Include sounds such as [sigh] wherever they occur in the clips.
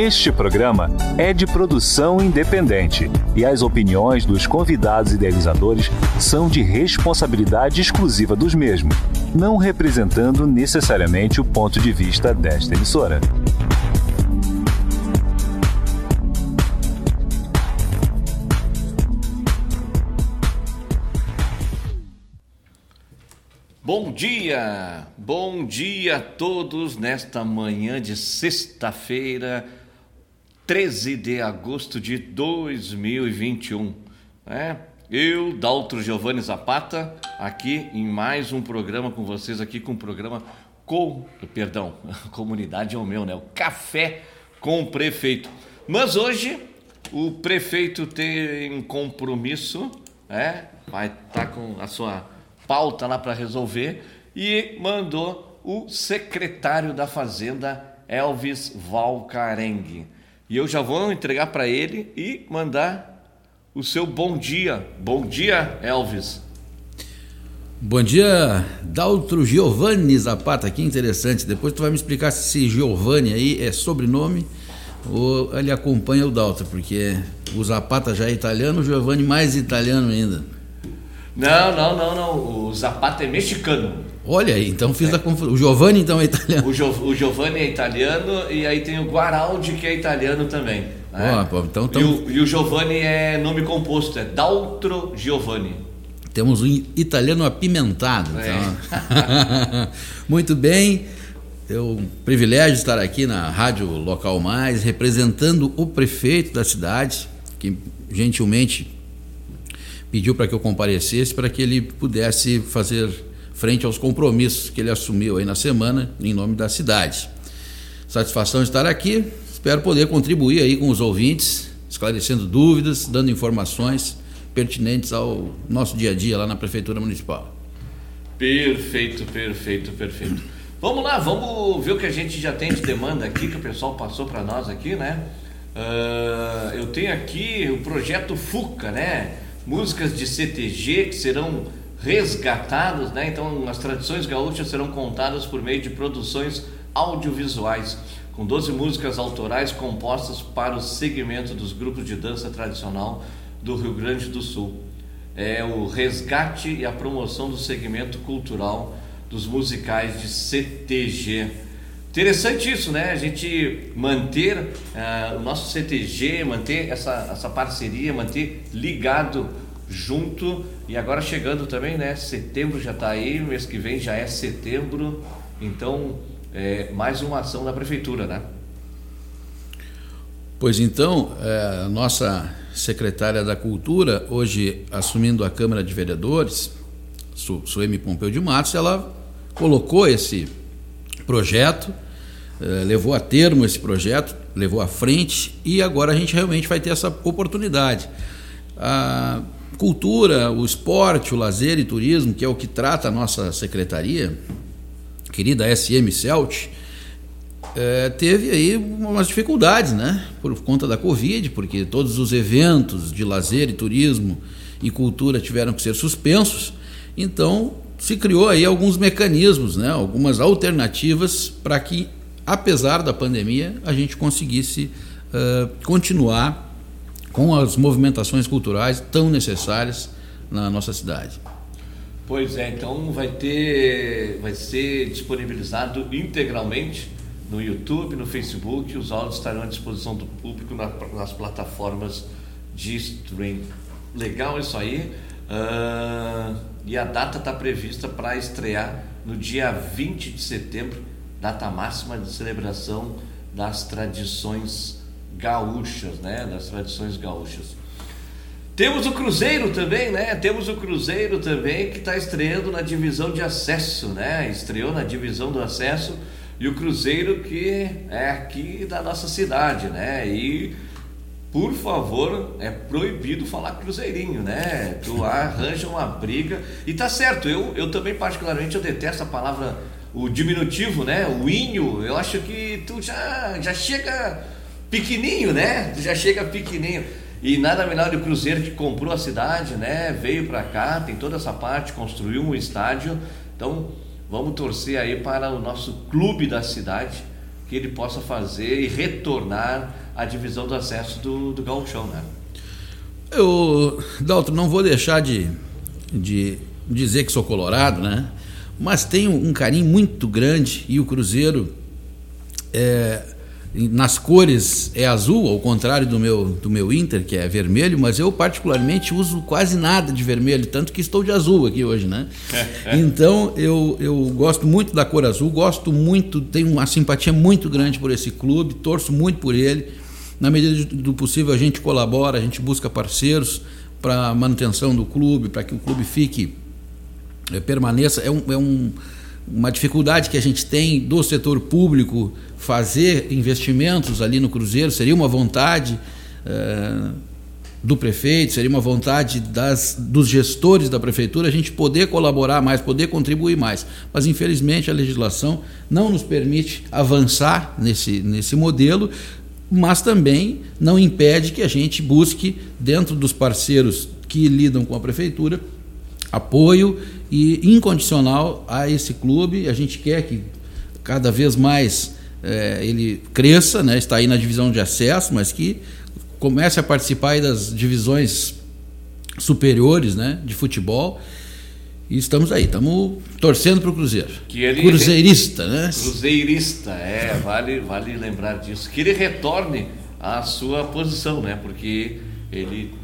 Este programa é de produção independente e as opiniões dos convidados idealizadores são de responsabilidade exclusiva dos mesmos, não representando necessariamente o ponto de vista desta emissora. Bom dia, bom dia a todos nesta manhã de sexta-feira, 13 de agosto de 2021. É, eu, Daltro Giovanni Zapata, aqui em mais um programa com vocês, aqui com o programa com, perdão, [laughs] comunidade é o meu, né? O Café com o Prefeito. Mas hoje o prefeito tem compromisso, é, vai estar tá com a sua pauta lá para resolver e mandou o secretário da Fazenda, Elvis Valcarengue. E eu já vou entregar para ele e mandar o seu bom dia. Bom dia, Elvis. Bom dia, Daltro Giovanni Zapata, que interessante. Depois tu vai me explicar se esse Giovanni aí é sobrenome ou ele acompanha o Daltro, porque o Zapata já é italiano, o Giovanni mais italiano ainda. Não, não, não, não. O Zapata é mexicano. Olha aí, então fiz é. a confusão. O Giovanni então é italiano. O, jo, o Giovanni é italiano e aí tem o Guaraldi que é italiano também. Né? Oh, então, então... E, o, e o Giovanni é nome composto, é Daltro Giovanni. Temos um italiano apimentado. É. Então. [laughs] Muito bem. É um privilégio estar aqui na Rádio Local Mais, representando o prefeito da cidade, que gentilmente pediu para que eu comparecesse para que ele pudesse fazer frente aos compromissos que ele assumiu aí na semana em nome da cidade. Satisfação estar aqui, espero poder contribuir aí com os ouvintes, esclarecendo dúvidas, dando informações pertinentes ao nosso dia a dia lá na Prefeitura Municipal. Perfeito, perfeito, perfeito. Vamos lá, vamos ver o que a gente já tem de demanda aqui, que o pessoal passou para nós aqui, né? Uh, eu tenho aqui o projeto FUCA, né? músicas de CTG que serão resgatadas, né? Então, as tradições gaúchas serão contadas por meio de produções audiovisuais, com 12 músicas autorais compostas para o segmento dos grupos de dança tradicional do Rio Grande do Sul. É o resgate e a promoção do segmento cultural dos musicais de CTG. Interessante isso, né? A gente manter uh, o nosso CTG, manter essa, essa parceria, manter ligado junto. E agora chegando também, né? Setembro já está aí, mês que vem já é setembro. Então, é, mais uma ação da prefeitura, né? Pois então, é, nossa secretária da Cultura, hoje assumindo a Câmara de Vereadores, Suemi Pompeu de Matos, ela colocou esse projeto, eh, levou a termo esse projeto, levou à frente e agora a gente realmente vai ter essa oportunidade. A cultura, o esporte, o lazer e turismo, que é o que trata a nossa secretaria, querida SM Celt, é, teve aí umas dificuldades, né? Por conta da Covid, porque todos os eventos de lazer e turismo e cultura tiveram que ser suspensos. Então, se criou aí alguns mecanismos, né, algumas alternativas para que, apesar da pandemia, a gente conseguisse uh, continuar com as movimentações culturais tão necessárias na nossa cidade. Pois é, então vai ter, vai ser disponibilizado integralmente no YouTube, no Facebook, os áudios estarão à disposição do público nas plataformas de stream. Legal isso aí. Uh, e a data está prevista para estrear no dia 20 de setembro, data máxima de celebração das tradições gaúchas, né? Das tradições gaúchas. Temos o Cruzeiro também, né? Temos o Cruzeiro também que está estreando na divisão de acesso, né? Estreou na divisão do acesso e o Cruzeiro que é aqui da nossa cidade, né? E por favor, é proibido falar cruzeirinho, né? Tu arranja uma briga. E tá certo, eu, eu também particularmente eu detesto a palavra, o diminutivo, né? O inho, eu acho que tu já, já chega pequenininho, né? Já chega pequenininho. E nada melhor do Cruzeiro que comprou a cidade, né? Veio para cá, tem toda essa parte, construiu um estádio. Então, vamos torcer aí para o nosso clube da cidade que ele possa fazer e retornar à divisão do acesso do, do gauchão, né? Eu, Dalton, não vou deixar de, de dizer que sou colorado, né? Mas tenho um carinho muito grande e o Cruzeiro é, nas cores é azul, ao contrário do meu, do meu Inter, que é vermelho, mas eu particularmente uso quase nada de vermelho, tanto que estou de azul aqui hoje, né? então eu, eu gosto muito da cor azul, gosto muito, tenho uma simpatia muito grande por esse clube, torço muito por ele. Na medida do possível a gente colabora, a gente busca parceiros para a manutenção do clube, para que o clube fique, é, permaneça. É um, é um uma dificuldade que a gente tem do setor público fazer investimentos ali no Cruzeiro, seria uma vontade uh, do prefeito, seria uma vontade das, dos gestores da prefeitura a gente poder colaborar mais, poder contribuir mais. Mas, infelizmente, a legislação não nos permite avançar nesse, nesse modelo, mas também não impede que a gente busque, dentro dos parceiros que lidam com a prefeitura, apoio e incondicional a esse clube. A gente quer que cada vez mais é, ele cresça, né? está aí na divisão de acesso, mas que comece a participar das divisões superiores né? de futebol. E estamos aí, estamos torcendo para o Cruzeiro. Que ele Cruzeirista, né? Cruzeirista, é, vale, vale lembrar disso. Que ele retorne à sua posição, né? Porque ele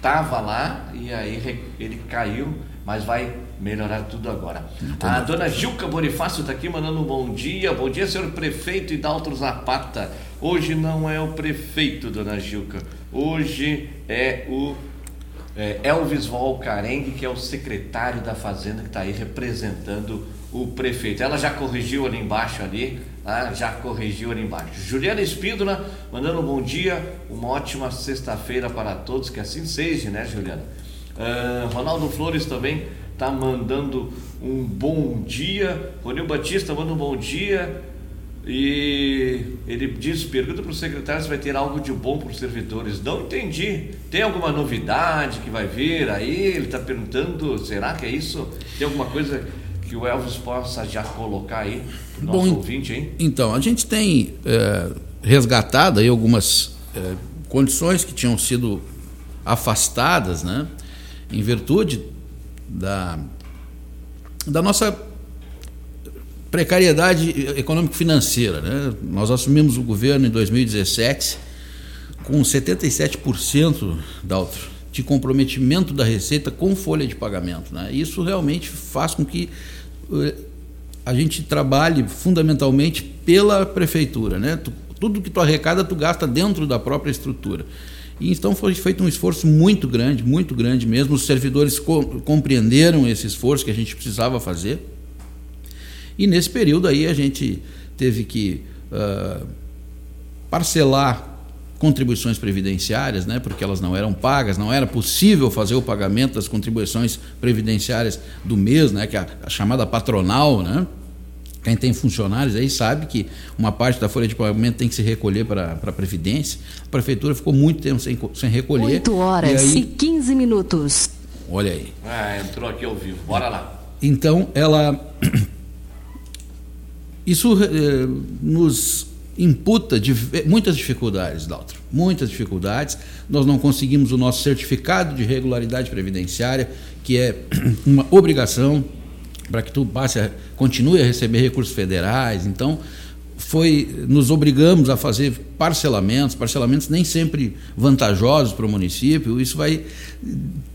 estava lá e aí ele caiu, mas vai melhorar tudo agora. A dona Gilca Bonifácio está aqui mandando um bom dia. Bom dia, senhor prefeito Hidalto Zapata. Hoje não é o prefeito, dona Gilca. Hoje é o é, Elvis Volcarengue, que é o secretário da Fazenda, que está aí representando o prefeito. Ela já corrigiu ali embaixo ali, tá? já corrigiu ali embaixo. Juliana Espíndola, mandando um bom dia, uma ótima sexta-feira para todos, que assim seja, né, Juliana? Uh, Ronaldo Flores também está mandando um bom dia. Ronil Batista manda um bom dia. E ele diz, pergunta para o secretário se vai ter algo de bom para os servidores. Não entendi. Tem alguma novidade que vai vir aí? Ele está perguntando, será que é isso? Tem alguma coisa que o Elvis possa já colocar aí para o nosso bom, ouvinte, hein? Então, a gente tem é, resgatado aí algumas é, condições que tinham sido afastadas, né? Em virtude da, da nossa precariedade econômico-financeira. Né? Nós assumimos o governo em 2017 com 77% Daltro, de comprometimento da receita com folha de pagamento. Né? Isso realmente faz com que eh, a gente trabalhe fundamentalmente pela prefeitura. Né? Tu, tudo que tu arrecada, tu gasta dentro da própria estrutura. E então foi feito um esforço muito grande, muito grande mesmo. Os servidores co compreenderam esse esforço que a gente precisava fazer. E nesse período aí a gente teve que uh, parcelar contribuições previdenciárias, né, porque elas não eram pagas, não era possível fazer o pagamento das contribuições previdenciárias do mês, né, que é a, chamada patronal, né, quem tem funcionários aí sabe que uma parte da folha de pagamento tem que se recolher para a Previdência. A Prefeitura ficou muito tempo sem, sem recolher. 8 horas e, aí, e 15 minutos. Olha aí. Ah, entrou aqui ao vivo. Bora lá. Então, ela. Isso eh, nos imputa de, muitas dificuldades, Daltro. Muitas dificuldades. Nós não conseguimos o nosso certificado de regularidade previdenciária, que é [clears throat] uma obrigação para que tu passe a, continue a receber recursos federais. Então, foi nos obrigamos a fazer parcelamentos, parcelamentos nem sempre vantajosos para o município. Isso vai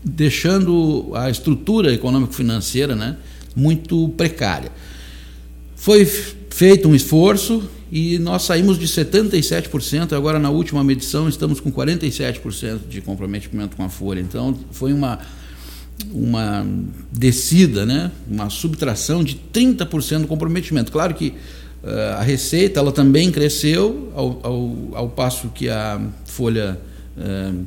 deixando a estrutura econômico-financeira né, muito precária. Foi feito um esforço e nós saímos de 77%, agora na última medição estamos com 47% de comprometimento com a folha. Então foi uma uma descida, né? uma subtração de 30% do comprometimento. Claro que uh, a receita ela também cresceu, ao, ao, ao passo que a folha uh,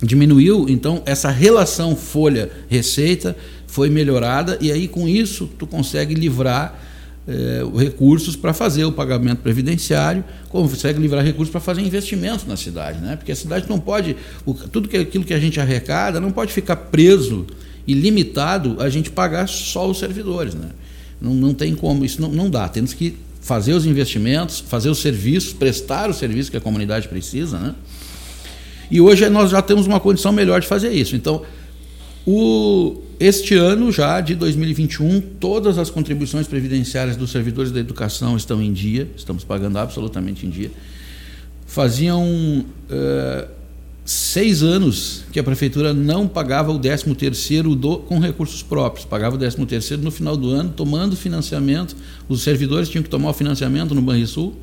diminuiu, então essa relação folha-receita foi melhorada e aí com isso tu consegue livrar eh, recursos para fazer o pagamento previdenciário, consegue livrar recursos para fazer investimentos na cidade, né? Porque a cidade não pode, o, tudo que, aquilo que a gente arrecada não pode ficar preso e limitado a gente pagar só os servidores, né? Não, não tem como, isso não, não dá. Temos que fazer os investimentos, fazer os serviços, prestar o serviço que a comunidade precisa, né? E hoje nós já temos uma condição melhor de fazer isso. Então, o, este ano já de 2021, todas as contribuições previdenciárias dos servidores da educação estão em dia, estamos pagando absolutamente em dia. Faziam uh, seis anos que a prefeitura não pagava o 13 terceiro do, com recursos próprios, pagava o 13 terceiro no final do ano, tomando financiamento. Os servidores tinham que tomar o financiamento no Banrisul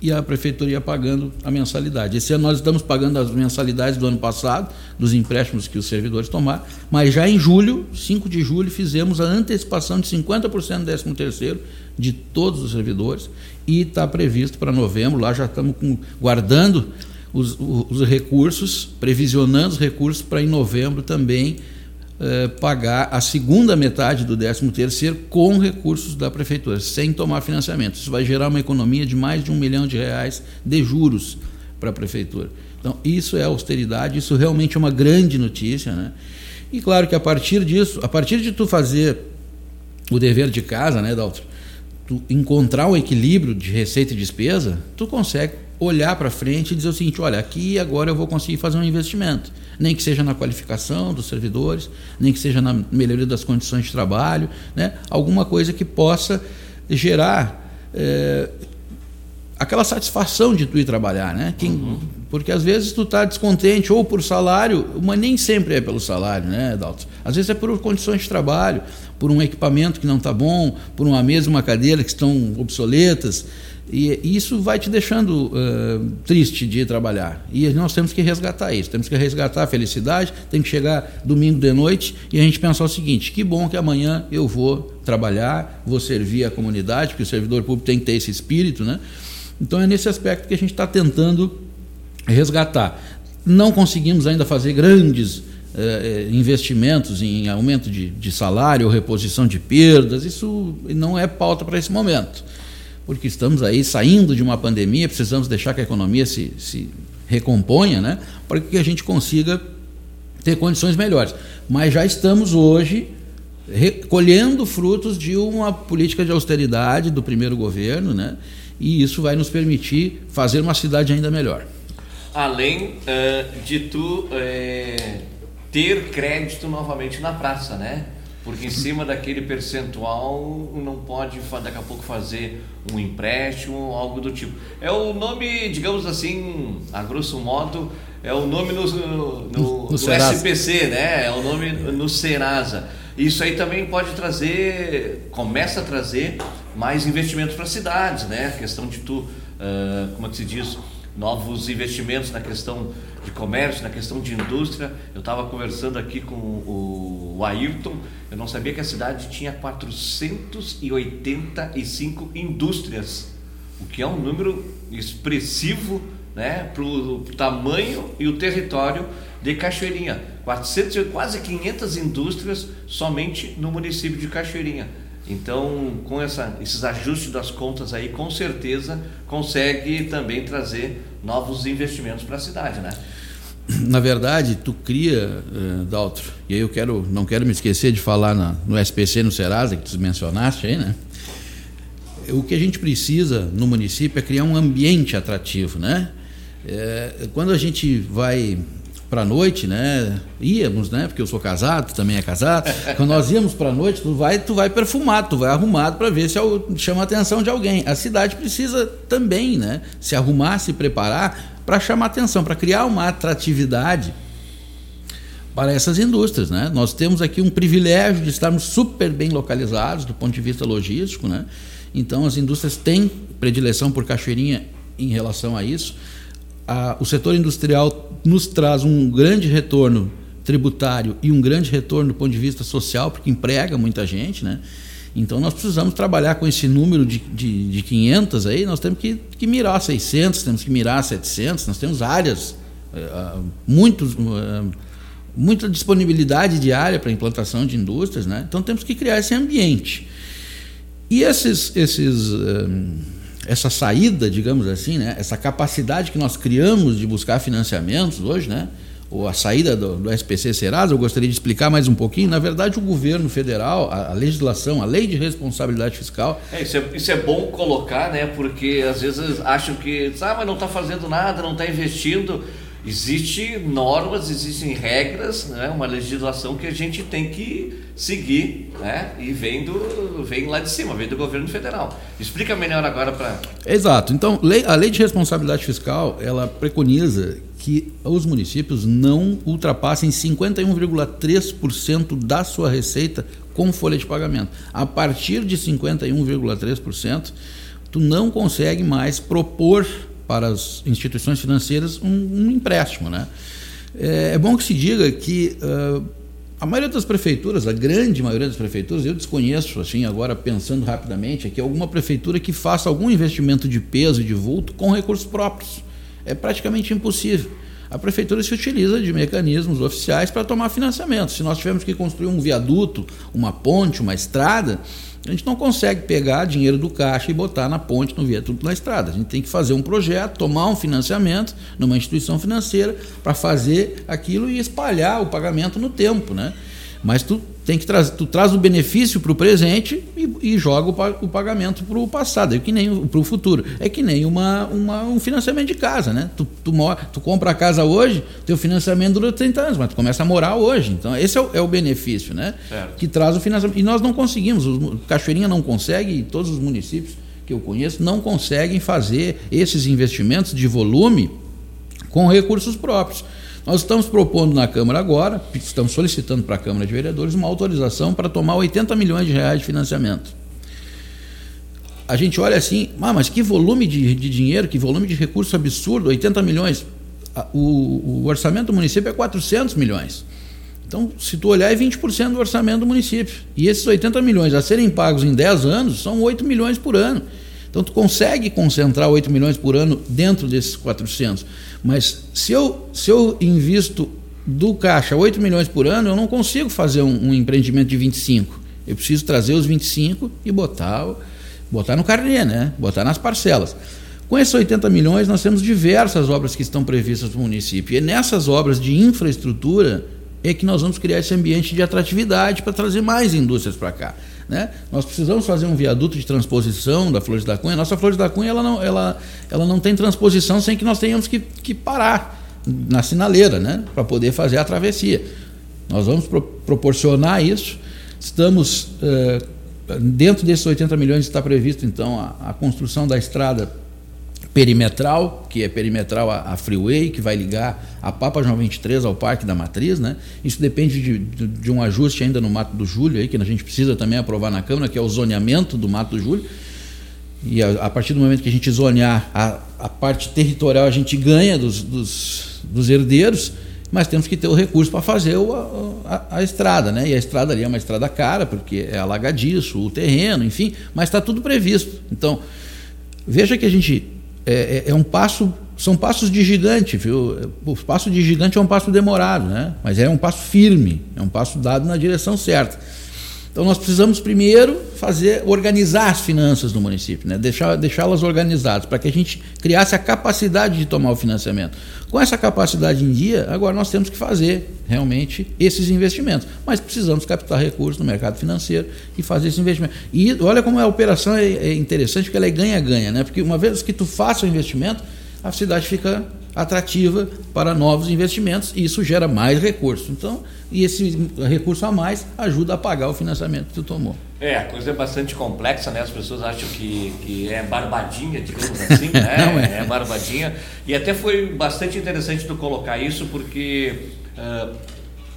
e a prefeitura pagando a mensalidade. Esse ano nós estamos pagando as mensalidades do ano passado, dos empréstimos que os servidores tomaram, mas já em julho, 5 de julho, fizemos a antecipação de 50% do 13 terceiro de todos os servidores e está previsto para novembro, lá já estamos com, guardando os, os, recursos, previsionando os recursos para em novembro também eh, pagar a segunda metade do 13 terceiro com recursos da prefeitura, sem tomar financiamento. Isso vai gerar uma economia de mais de um milhão de reais de juros para a prefeitura. Então, isso é austeridade, isso realmente é uma grande notícia. Né? E claro que a partir disso, a partir de tu fazer o dever de casa, né, Dalton? Tu encontrar um equilíbrio de receita e despesa, tu consegue olhar para frente e dizer o seguinte: olha, aqui agora eu vou conseguir fazer um investimento nem que seja na qualificação dos servidores, nem que seja na melhoria das condições de trabalho, né? alguma coisa que possa gerar é, aquela satisfação de tu ir trabalhar, né? Quem, uhum. Porque às vezes tu está descontente ou por salário, mas nem sempre é pelo salário, né, Dalton? Às vezes é por condições de trabalho, por um equipamento que não está bom, por uma mesa, uma cadeira que estão obsoletas. E isso vai te deixando uh, triste de ir trabalhar. E nós temos que resgatar isso. Temos que resgatar a felicidade. Tem que chegar domingo de noite e a gente pensar o seguinte: que bom que amanhã eu vou trabalhar, vou servir a comunidade, porque o servidor público tem que ter esse espírito, né? Então é nesse aspecto que a gente está tentando resgatar. Não conseguimos ainda fazer grandes uh, investimentos em aumento de, de salário ou reposição de perdas. Isso não é pauta para esse momento porque estamos aí saindo de uma pandemia, precisamos deixar que a economia se, se recomponha, né, para que a gente consiga ter condições melhores. Mas já estamos hoje recolhendo frutos de uma política de austeridade do primeiro governo, né, e isso vai nos permitir fazer uma cidade ainda melhor. Além uh, de tu uh, ter crédito novamente na praça, né? Porque em cima daquele percentual não pode daqui a pouco fazer um empréstimo, algo do tipo. É o nome, digamos assim, a grosso modo, é o nome no, no, no, no SPC, né? É o nome no Serasa. Isso aí também pode trazer, começa a trazer mais investimentos para cidades, né? A questão de tu, uh, como é que se diz, novos investimentos na questão de comércio, na questão de indústria. Eu estava conversando aqui com o Ayrton, eu não sabia que a cidade tinha 485 indústrias, o que é um número expressivo né, para o tamanho e o território de Cachoeirinha. 400, quase 500 indústrias somente no município de Cachoeirinha. Então, com essa, esses ajustes das contas aí, com certeza consegue também trazer novos investimentos para a cidade, né? Na verdade, tu cria, uh, Daltro, e aí eu quero, não quero me esquecer de falar na, no SPC, no Serasa, que tu mencionaste aí, né? O que a gente precisa no município é criar um ambiente atrativo, né? É, quando a gente vai para a noite, né? Íamos, né? Porque eu sou casado, tu também é casado. [laughs] Quando nós íamos para a noite, tu vai, tu vai perfumado, tu vai arrumado para ver se chama a atenção de alguém. A cidade precisa também, né? Se arrumar, se preparar para chamar atenção, para criar uma atratividade para essas indústrias, né? Nós temos aqui um privilégio de estarmos super bem localizados do ponto de vista logístico, né? Então as indústrias têm predileção por Cachoeirinha em relação a isso a, o setor industrial nos traz um grande retorno tributário e um grande retorno do ponto de vista social, porque emprega muita gente, né? Então nós precisamos trabalhar com esse número de, de, de 500 aí, nós temos que, que mirar 600, temos que mirar 700, nós temos áreas, uh, muitos, uh, muita disponibilidade de área para implantação de indústrias, né? Então temos que criar esse ambiente. E esses, esses uh, essa saída, digamos assim, né, essa capacidade que nós criamos de buscar financiamentos hoje, né, ou a saída do, do SPC Serasa, eu gostaria de explicar mais um pouquinho. Na verdade, o governo federal, a, a legislação, a lei de responsabilidade fiscal. É, isso, é, isso é bom colocar, né? Porque às vezes acham que, ah, mas não está fazendo nada, não está investindo. Existem normas, existem regras, né? uma legislação que a gente tem que seguir, né? E vem, do, vem lá de cima, vem do governo federal. Explica melhor agora para. Exato. Então, a lei de responsabilidade fiscal ela preconiza que os municípios não ultrapassem 51,3% da sua receita com folha de pagamento. A partir de 51,3%, tu não consegue mais propor para as instituições financeiras um, um empréstimo, né? É, é, bom que se diga que uh, a maioria das prefeituras, a grande maioria das prefeituras, eu desconheço, assim, agora pensando rapidamente, aqui alguma prefeitura que faça algum investimento de peso e de vulto com recursos próprios. É praticamente impossível. A prefeitura se utiliza de mecanismos oficiais para tomar financiamento. Se nós tivermos que construir um viaduto, uma ponte, uma estrada, a gente não consegue pegar dinheiro do caixa e botar na ponte, no viaduto, na estrada. A gente tem que fazer um projeto, tomar um financiamento numa instituição financeira para fazer aquilo e espalhar o pagamento no tempo, né? Mas tu tem que trazer, tu traz o benefício para o presente e, e, joga o, o pagamento para o passado, é que nem para o futuro. É que nem uma, uma, um financiamento de casa, né? Tu, tu, tu compra a casa hoje, teu financiamento dura 30 anos, mas tu começa a morar hoje. Então, esse é o, é o benefício, né? Certo. Que traz o financiamento. E nós não conseguimos, o Cachoeirinha não consegue, e todos os municípios que eu conheço não conseguem fazer esses investimentos de volume com recursos próprios. Nós estamos propondo na Câmara agora, estamos solicitando para a Câmara de Vereadores uma autorização para tomar 80 milhões de reais de financiamento. A gente olha assim, ah, mas que volume de, de dinheiro, que volume de recurso absurdo, 80 milhões. O, o orçamento do município é 400 milhões. Então, se tu olhar, é 20% do orçamento do município. E esses 80 milhões a serem pagos em 10 anos são 8 milhões por ano. Então, tu consegue concentrar 8 milhões por ano dentro desses 400. Mas se eu, se eu invisto do caixa 8 milhões por ano, eu não consigo fazer um, um empreendimento de 25. Eu preciso trazer os 25 e botar, botar no carnê, né? botar nas parcelas. Com esses 80 milhões, nós temos diversas obras que estão previstas no município. E nessas obras de infraestrutura é que nós vamos criar esse ambiente de atratividade para trazer mais indústrias para cá. Né? Nós precisamos fazer um viaduto de transposição da Flores da Cunha. Nossa Flores da Cunha ela não, ela, ela não tem transposição sem que nós tenhamos que, que parar na sinaleira né? para poder fazer a travessia. Nós vamos pro, proporcionar isso. Estamos, eh, dentro desses 80 milhões, está previsto então a, a construção da estrada perimetral, que é perimetral a, a, freeway, que vai ligar a Papa João 23 ao Parque da Matriz, né? Isso depende de, de, um ajuste ainda no Mato do Júlio, aí, que a gente precisa também aprovar na Câmara, que é o zoneamento do Mato do Júlio. E a, a partir do momento que a gente zonear a, a parte territorial, a gente ganha dos, dos, dos herdeiros, mas temos que ter o recurso para fazer o, a, a, estrada, né? E a estrada ali é uma estrada cara, porque é alagadiço, o terreno, enfim, mas está tudo previsto. Então, veja que a gente é, é, é, um passo, são passos de gigante, viu? O passo de gigante é um passo demorado, né? Mas é um passo firme, é um passo dado na direção certa. Então nós precisamos primeiro fazer, organizar as finanças do município, né? Deixar, deixá-las organizadas, para que a gente criasse a capacidade de tomar o financiamento. Com essa capacidade em dia, agora nós temos que fazer realmente esses investimentos. Mas precisamos captar recursos no mercado financeiro e fazer esse investimento. E olha como a operação é, é interessante, porque ela é ganha-ganha, né? Porque uma vez que tu faça o investimento, a cidade fica atrativa para novos investimentos e isso gera mais recursos. Então, e esse recurso a mais ajuda a pagar o financiamento que tu tomou. É, a coisa é bastante complexa, né? As pessoas acham que, que é barbadinha, digamos [laughs] assim, né? é. é barbadinha. E até foi bastante interessante tu colocar isso, porque uh,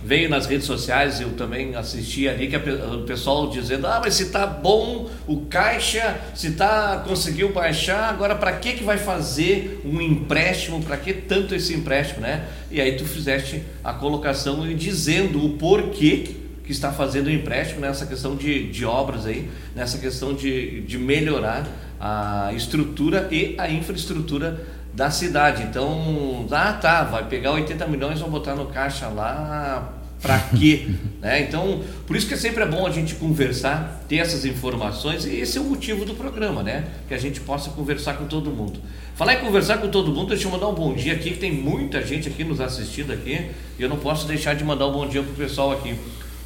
veio nas redes sociais, eu também assisti ali, que o pessoal dizendo, ah, mas se tá bom o caixa, se tá, conseguiu baixar, agora para que que vai fazer um empréstimo, para que tanto esse empréstimo, né? E aí tu fizeste a colocação e dizendo o porquê que está fazendo o empréstimo nessa questão de, de obras aí, nessa questão de, de melhorar a estrutura e a infraestrutura da cidade. Então, ah tá, vai pegar 80 milhões, vão botar no caixa lá para [laughs] quê? né? Então, por isso que sempre é bom a gente conversar, ter essas informações, e esse é o motivo do programa, né? Que a gente possa conversar com todo mundo. Falar em conversar com todo mundo, deixa eu mandar um bom dia aqui, que tem muita gente aqui nos assistindo aqui, e eu não posso deixar de mandar um bom dia pro pessoal aqui.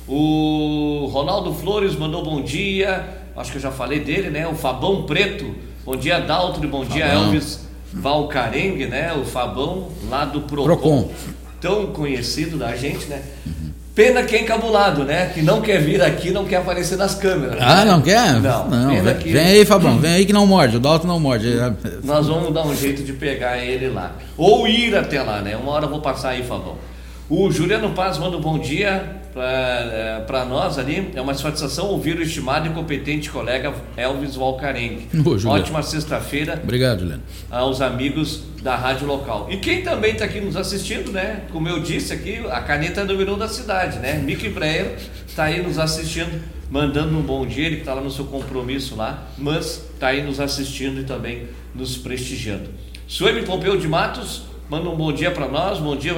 O Ronaldo Flores mandou bom dia, acho que eu já falei dele, né? O Fabão Preto, bom dia Daltro, bom dia Fabão. Elvis Valcarengue, né? O Fabão lá do Procon. Procon. Tão conhecido da gente, né? Pena que é encabulado, né? Que não quer vir aqui, não quer aparecer nas câmeras. Ah, né? não quer? Não. não vem, que... vem, aí, Fabão, vem aí que não morde. O Dalton não morde. Nós vamos dar um jeito de pegar ele lá. Ou ir até lá, né? Uma hora eu vou passar aí, Fabão. O Juliano Paz manda um bom dia para é, nós ali. É uma satisfação ouvir o estimado e competente colega Elvis Valcarengue. Ótima sexta-feira. Obrigado, Juliano. Aos amigos da rádio local. E quem também está aqui nos assistindo, né? Como eu disse aqui, a caneta número um da cidade, né? Mickey Breyer está aí nos assistindo, mandando um bom dia. Ele está lá no seu compromisso lá, mas está aí nos assistindo e também nos prestigiando. Suemi Pompeu de Matos manda um bom dia para nós, bom dia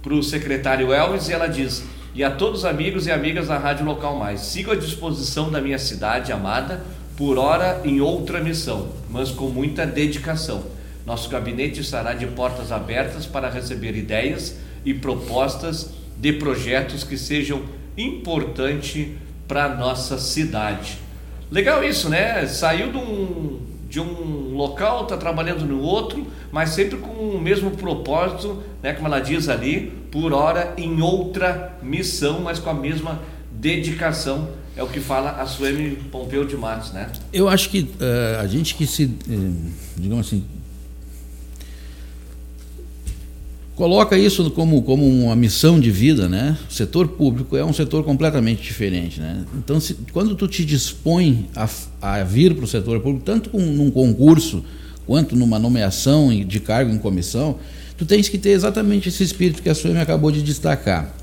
para o secretário Elvis e ela diz: E a todos os amigos e amigas da Rádio Local Mais, sigo à disposição da minha cidade amada, por hora em outra missão, mas com muita dedicação. Nosso gabinete estará de portas abertas para receber ideias e propostas de projetos que sejam importantes para a nossa cidade. Legal isso, né? Saiu de um, de um local, está trabalhando no outro, mas sempre com o mesmo propósito, né, como ela diz ali, por hora em outra missão, mas com a mesma dedicação. É o que fala a Suemi Pompeu de Matos, né? Eu acho que uh, a gente que se, uh, digamos assim, coloca isso como, como uma missão de vida, né? O setor público é um setor completamente diferente, né? Então, se, quando tu te dispõe a, a vir para o setor público, tanto com, num concurso quanto numa nomeação de cargo em comissão, tu tens que ter exatamente esse espírito que a Suemi acabou de destacar,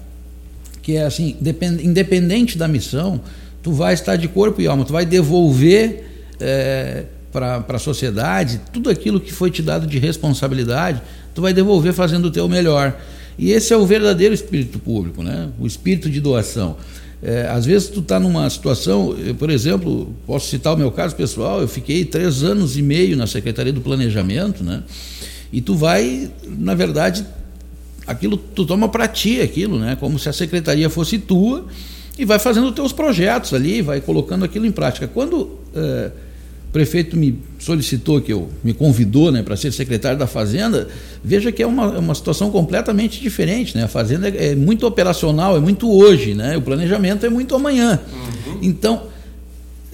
que é assim, independente da missão, tu vai estar de corpo e alma, tu vai devolver é, para a sociedade tudo aquilo que foi te dado de responsabilidade tu vai devolver fazendo o teu melhor. E esse é o verdadeiro espírito público, né? o espírito de doação. É, às vezes tu está numa situação, eu, por exemplo, posso citar o meu caso pessoal, eu fiquei três anos e meio na Secretaria do Planejamento, né? E tu vai, na verdade, aquilo tu toma para ti aquilo, né? Como se a secretaria fosse tua e vai fazendo os teus projetos ali, vai colocando aquilo em prática. Quando é, prefeito me solicitou, que eu me convidou né, para ser secretário da Fazenda, veja que é uma, é uma situação completamente diferente. Né? A Fazenda é, é muito operacional, é muito hoje, né? o planejamento é muito amanhã. Uhum. Então,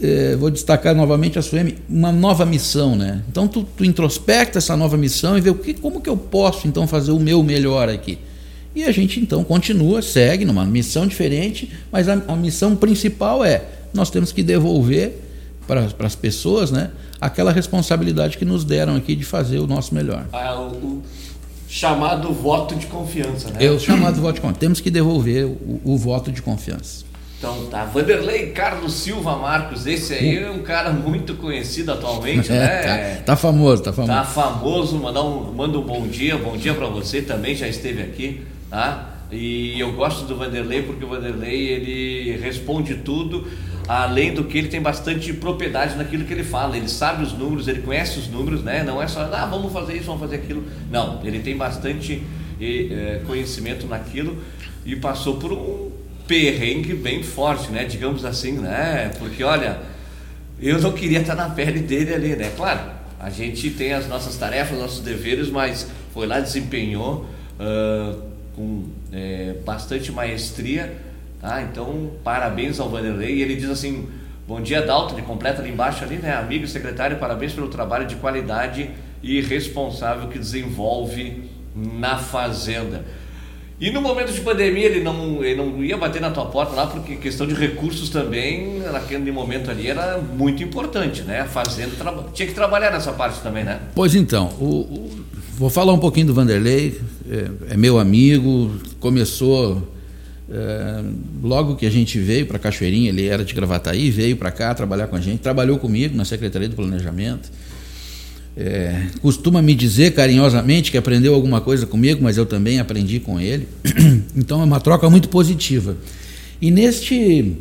é, vou destacar novamente a SUEM, uma nova missão. Né? Então, tu, tu introspecta essa nova missão e vê o que, como que eu posso então fazer o meu melhor aqui. E a gente então continua, segue numa missão diferente, mas a, a missão principal é nós temos que devolver para, para as pessoas, né? Aquela responsabilidade que nos deram aqui de fazer o nosso melhor. Ah, o, o, chamado voto de confiança, né? É o chamado voto de confiança. Temos que devolver o, o voto de confiança. Então tá, Vanderlei Carlos Silva Marcos, esse aí é um cara muito conhecido atualmente, [laughs] é, né? Tá, tá, famoso, tá famoso. Tá famoso, manda um, manda um bom dia, bom dia para você também, já esteve aqui, tá? E eu gosto do Vanderlei porque o Vanderlei ele responde tudo além do que ele tem bastante propriedade naquilo que ele fala, ele sabe os números, ele conhece os números, né? Não é só, ah, vamos fazer isso, vamos fazer aquilo. Não, ele tem bastante é, conhecimento naquilo e passou por um perrengue bem forte, né? Digamos assim, né? Porque olha, eu não queria estar na pele dele ali, né? Claro, a gente tem as nossas tarefas, nossos deveres, mas foi lá desempenhou uh, com é, bastante maestria Tá? Então, parabéns ao Vanderlei. E ele diz assim: Bom dia, Dalton. Ele completa ali embaixo, ali, né? Amigo secretário, parabéns pelo trabalho de qualidade e responsável que desenvolve na Fazenda. E no momento de pandemia ele não, ele não ia bater na tua porta lá, porque questão de recursos também, naquele momento ali, era muito importante, né? A Fazenda tinha que trabalhar nessa parte também, né? Pois então, o, o, vou falar um pouquinho do Vanderlei, é, é meu amigo, começou é, logo que a gente veio para Cachoeirinha, ele era de Gravataí, veio para cá trabalhar com a gente, trabalhou comigo na Secretaria do Planejamento. é, costuma me dizer carinhosamente que aprendeu alguma coisa comigo, mas eu também aprendi com ele. [clears throat] Então é uma troca muito positiva. E neste.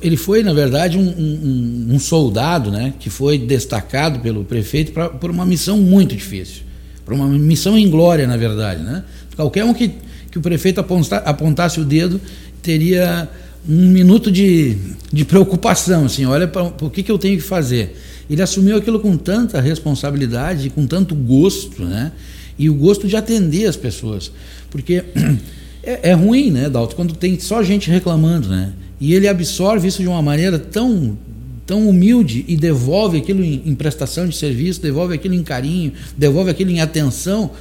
Ele foi, na verdade, um, um, um soldado né, que foi destacado pelo prefeito pra, por uma missão muito difícil. Por uma missão em glória, na verdade. Né? Qualquer um que, que o prefeito apontasse o dedo teria um minuto de, de preocupação, assim, olha para o que, que eu tenho que fazer. Ele assumiu aquilo com tanta responsabilidade, com tanto gosto, né? E o gosto de atender as pessoas. Porque [clears throat] é, é ruim, né, Dalton, quando tem só gente reclamando, né? E ele absorve isso de uma maneira tão tão humilde e devolve aquilo em, em prestação de serviço, devolve aquilo em carinho, devolve aquilo em atenção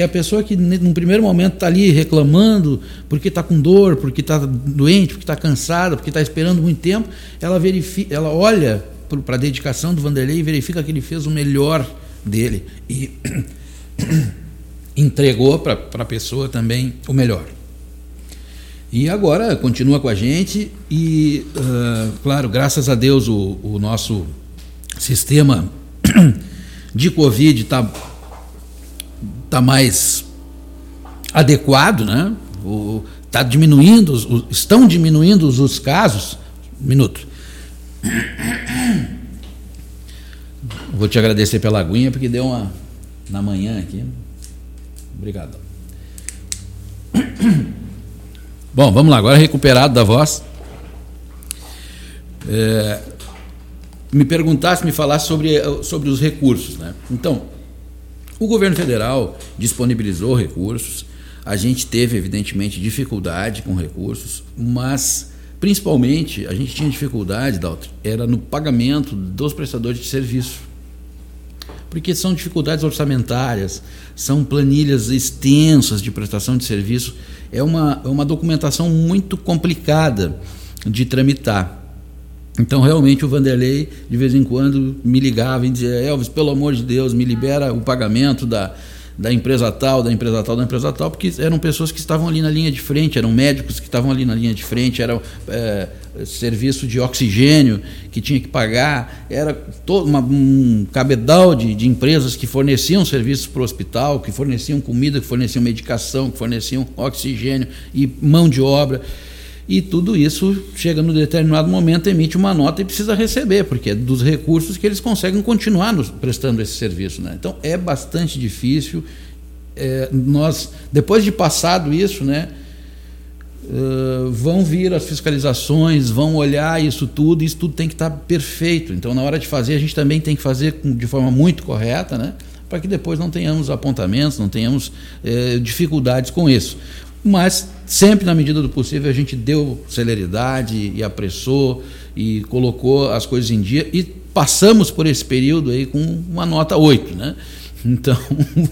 que a pessoa que no primeiro momento está ali reclamando porque está com dor, porque está doente, porque está cansada, porque está esperando muito tempo, ela verifica, ela olha para a dedicação do Vanderlei e verifica que ele fez o melhor dele e [clears throat] entregou para a pessoa também o melhor. E agora continua com a gente e, uh, claro, graças a Deus o, o nosso sistema [clears throat] de Covid está tá mais adequado, né? O, tá diminuindo, estão diminuindo os, os casos. Minuto. Vou te agradecer pela aguinha, porque deu uma na manhã aqui. Obrigado. Bom, vamos lá, agora recuperado da voz. É, me perguntasse, me falasse sobre, sobre os recursos. Né? Então, o governo federal disponibilizou recursos, a gente teve, evidentemente, dificuldade com recursos, mas principalmente a gente tinha dificuldade, Dalton, era no pagamento dos prestadores de serviço. Porque são dificuldades orçamentárias, são planilhas extensas de prestação de serviço, é uma, é uma documentação muito complicada de tramitar. Então, realmente, o Vanderlei, de vez em quando, me ligava e dizia: Elvis, pelo amor de Deus, me libera o pagamento da, da empresa tal, da empresa tal, da empresa tal, porque eram pessoas que estavam ali na linha de frente, eram médicos que estavam ali na linha de frente, era é, serviço de oxigênio que tinha que pagar, era todo uma, um cabedal de, de empresas que forneciam serviços para o hospital, que forneciam comida, que forneciam medicação, que forneciam oxigênio e mão de obra. E tudo isso chega no determinado momento, emite uma nota e precisa receber, porque é dos recursos que eles conseguem continuar nos, prestando esse serviço. Né? Então é bastante difícil. É, nós, depois de passado isso, né, uh, vão vir as fiscalizações, vão olhar isso tudo, isso tudo tem que estar perfeito. Então, na hora de fazer, a gente também tem que fazer de forma muito correta, né? para que depois não tenhamos apontamentos, não tenhamos dificuldades com isso. Mas sempre na medida do possível a gente deu celeridade e apressou e colocou as coisas em dia e passamos por esse período aí com uma nota 8, né? Então,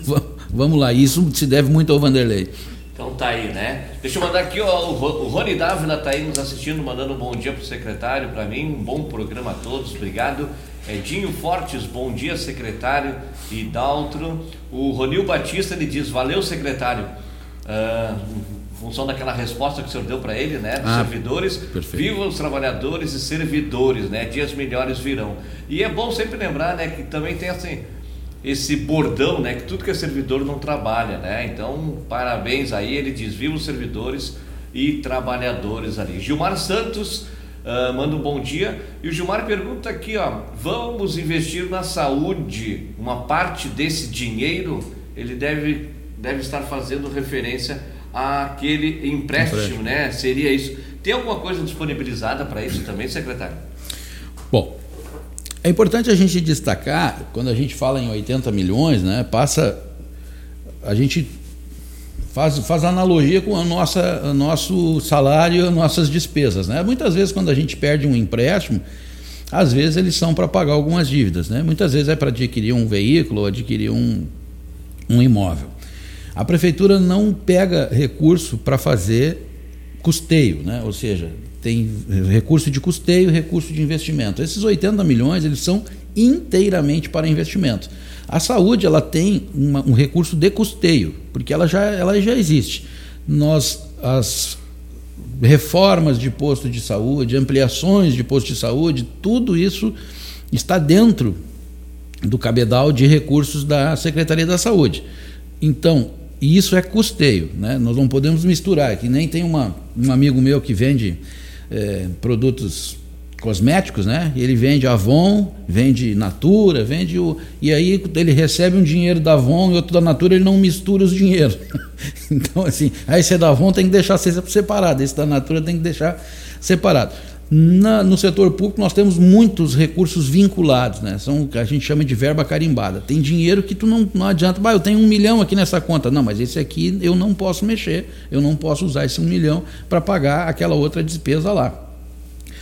[laughs] vamos lá, isso se deve muito ao Vanderlei. Então tá aí, né? Deixa eu mandar aqui, ó, o Rony Dávila tá aí nos assistindo, mandando um bom dia pro secretário, para mim, um bom programa a todos, obrigado. Edinho Fortes, bom dia, secretário e Daltro. O Ronil Batista, ele diz, valeu, secretário. Uh, função daquela resposta que o senhor deu para ele, né? Dos ah, servidores. Perfeito. Viva os trabalhadores e servidores, né? Dias melhores virão. E é bom sempre lembrar, né, que também tem assim esse bordão, né, que tudo que é servidor não trabalha, né? Então, parabéns aí, ele diz: "Viva os servidores e trabalhadores ali". Gilmar Santos uh, manda um bom dia e o Gilmar pergunta aqui, ó: "Vamos investir na saúde? Uma parte desse dinheiro ele deve deve estar fazendo referência àquele empréstimo, empréstimo. né? Seria isso. Tem alguma coisa disponibilizada para isso também, secretário? Bom, é importante a gente destacar, quando a gente fala em 80 milhões, né, passa. A gente faz, faz analogia com a nossa, o nosso salário, nossas despesas. Né? Muitas vezes, quando a gente perde um empréstimo, às vezes eles são para pagar algumas dívidas. Né? Muitas vezes é para adquirir um veículo ou adquirir um, um imóvel. A prefeitura não pega recurso para fazer custeio, né? ou seja, tem recurso de custeio, recurso de investimento. Esses 80 milhões eles são inteiramente para investimento. A saúde ela tem uma, um recurso de custeio, porque ela já, ela já existe. Nós as reformas de posto de saúde, ampliações de posto de saúde, tudo isso está dentro do cabedal de recursos da Secretaria da Saúde. Então, isso é custeio, né? Nós não podemos misturar. Que nem tem uma, um amigo meu que vende é, produtos cosméticos, né? Ele vende Avon, vende Natura, vende o e aí ele recebe um dinheiro da Avon e outro da Natura, ele não mistura os dinheiros. [laughs] então assim, aí esse da Avon tem que deixar separado, esse da Natura tem que deixar separado. Na, no setor público nós temos muitos recursos vinculados, né? São a gente chama de verba carimbada. Tem dinheiro que tu não, não adianta, bah, eu tenho um milhão aqui nessa conta. Não, mas esse aqui eu não posso mexer, eu não posso usar esse um milhão para pagar aquela outra despesa lá.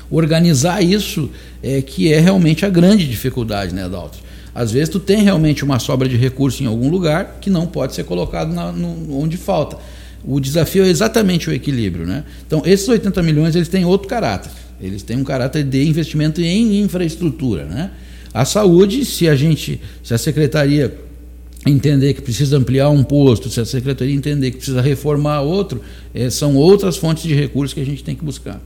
Organizar isso é que é realmente a grande dificuldade, né, Adalto? Às vezes tu tem realmente uma sobra de recurso em algum lugar que não pode ser colocado na, no, onde falta. O desafio é exatamente o equilíbrio, né? Então, esses 80 milhões eles têm outro caráter. Eles têm um caráter de investimento em infraestrutura, né? A saúde, se a gente, se a secretaria entender que precisa ampliar um posto, se a secretaria entender que precisa reformar outro, é, são outras fontes de recursos que a gente tem que buscar.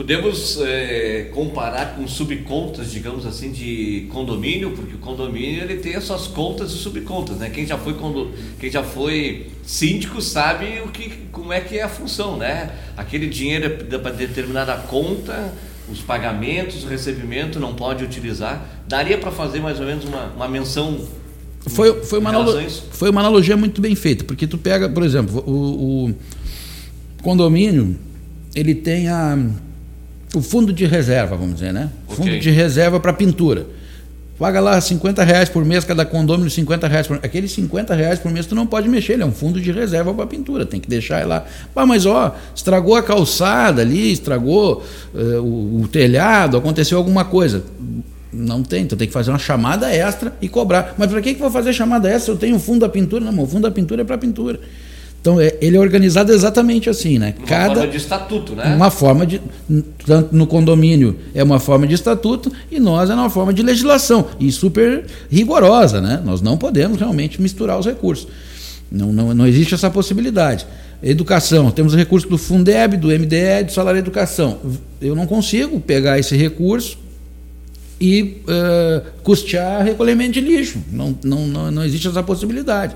Podemos é, comparar com subcontas, digamos assim, de condomínio, porque o condomínio ele tem as suas contas e subcontas, né? Quem já foi condo, quem já foi síndico sabe o que, como é que é a função, né? Aquele dinheiro é para determinada conta, os pagamentos, o recebimento não pode utilizar. Daria para fazer mais ou menos uma, uma menção foi, foi, uma analogia, foi uma analogia muito bem feita, porque tu pega, por exemplo, o, o condomínio, ele tem a o fundo de reserva, vamos dizer, né? Okay. Fundo de reserva para pintura. Paga lá 50 reais por mês, cada condomínio 50 reais por mês. Aqueles 50 reais por mês tu não pode mexer, ele é um fundo de reserva para pintura, tem que deixar lá. Pá, mas ó, estragou a calçada ali, estragou uh, o, o telhado, aconteceu alguma coisa. Não tem, então tem que fazer uma chamada extra e cobrar. Mas para que, que vou fazer chamada extra se eu tenho o fundo da pintura? Não, o fundo da pintura é para pintura. Então, é, ele é organizado exatamente assim, né? Uma Cada, forma de estatuto, né? Uma forma de. Tanto no condomínio é uma forma de estatuto e nós é uma forma de legislação. E super rigorosa, né? Nós não podemos realmente misturar os recursos. Não, não, não existe essa possibilidade. Educação, temos o recurso do Fundeb, do MDE, do salário de educação. Eu não consigo pegar esse recurso e uh, custear recolhimento de lixo. Não, não, não, não existe essa possibilidade.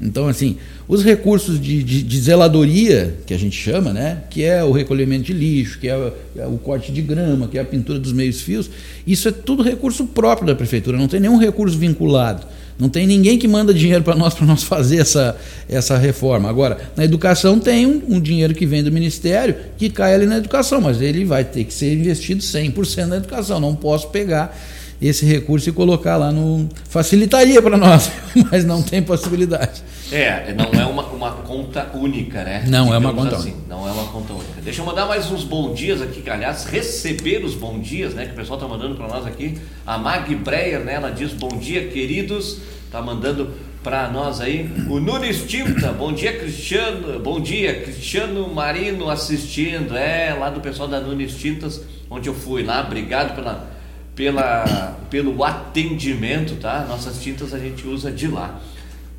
Então, assim, os recursos de, de, de, zeladoria, que a gente chama, né, que é o recolhimento de lixo, que é, é o corte de grama, que é a pintura dos meios fios, isso é tudo recurso próprio da prefeitura, não tem nenhum recurso vinculado. Não tem ninguém que manda dinheiro para nós para nós fazer essa, essa reforma. Agora, na educação tem um, um, dinheiro que vem do Ministério que cai ali na educação, mas ele vai ter que ser investido 100% na educação. Não posso pegar esse recurso e colocar lá no. Facilitaria para nós, [laughs] mas não tem possibilidade. É, não é uma, uma conta única, né? Não Digamos é uma conta assim, única. Não é uma conta única. Deixa eu mandar mais uns bons dias aqui, que aliás, receber os bons dias, né? Que o pessoal tá mandando para nós aqui. A Mag Breyer, né? Ela diz bom dia, queridos. Tá mandando para nós aí. O Nunes Tinta, bom dia, Cristiano. Bom dia, Cristiano Marino assistindo. É, lá do pessoal da Nunes Tintas, onde eu fui lá. Obrigado pela pela, pelo atendimento, tá? Nossas tintas a gente usa de lá.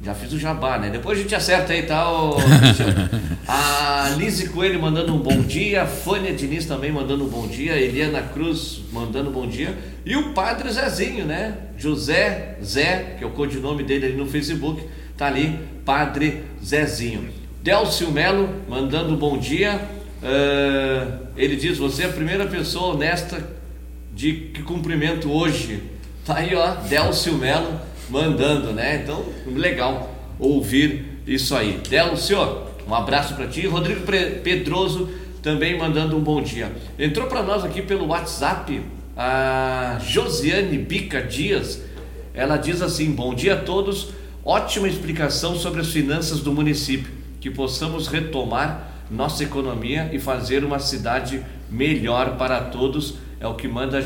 Já fiz o jabá, né? Depois a gente acerta aí, tá? [laughs] a Lise Coelho mandando um bom dia, a Fânia Diniz também mandando um bom dia, a Eliana Cruz mandando um bom dia, e o Padre Zezinho, né? José Zé, que é o codinome dele ali no Facebook, tá ali, Padre Zezinho. Delcio Melo mandando um bom dia. Uh, ele diz: Você é a primeira pessoa honesta de que cumprimento hoje. Tá aí, ó, Delcio Melo mandando, né? Então, legal ouvir isso aí. Delcio, um abraço para ti. Rodrigo Pedroso também mandando um bom dia. Entrou para nós aqui pelo WhatsApp a Josiane Bica Dias. Ela diz assim: Bom dia a todos. Ótima explicação sobre as finanças do município. Que possamos retomar nossa economia e fazer uma cidade melhor para todos é o que manda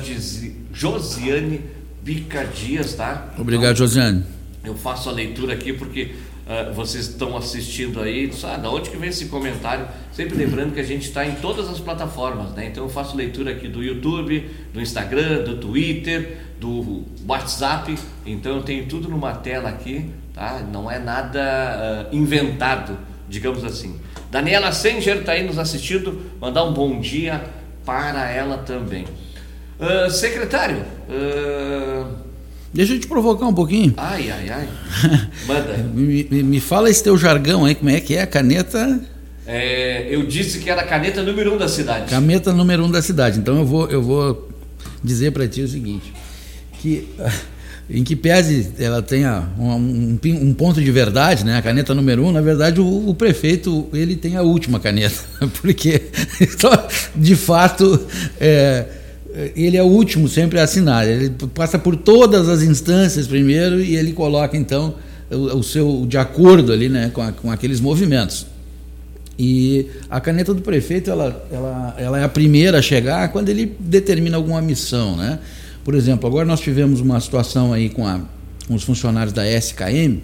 Josiane Bica Dias, tá? Obrigado, então, Josiane. Eu faço a leitura aqui porque uh, vocês estão assistindo aí. Ah, da onde que vem esse comentário? Sempre lembrando que a gente está em todas as plataformas, né? Então eu faço leitura aqui do YouTube, do Instagram, do Twitter, do WhatsApp. Então eu tenho tudo numa tela aqui, tá? Não é nada uh, inventado, digamos assim. Daniela Senger está aí nos assistindo. Mandar um bom dia para ela também. Uh, secretário, uh, Deixa eu te provocar um pouquinho. Ai, ai, ai. [laughs] Manda. me, me, fala esse teu jargão aí, como é que é a caneta? É, eu disse que era a caneta número um da cidade. Caneta número um da cidade. Então eu vou, eu vou dizer para ti o seguinte, que [laughs] em que pese ela tenha um, um, um, ponto de verdade, né? A caneta número um, na verdade, o, o prefeito ele tem a última caneta, [laughs] porque de fato é, ele é o último sempre a assinar. Ele passa por todas as instâncias primeiro e ele coloca então o, o seu de acordo ali, né, com, a, com aqueles movimentos. E a caneta do prefeito ela, ela, ela é a primeira a chegar quando ele determina alguma missão, né? Por exemplo, agora nós tivemos uma situação aí com, a, com os funcionários da SKM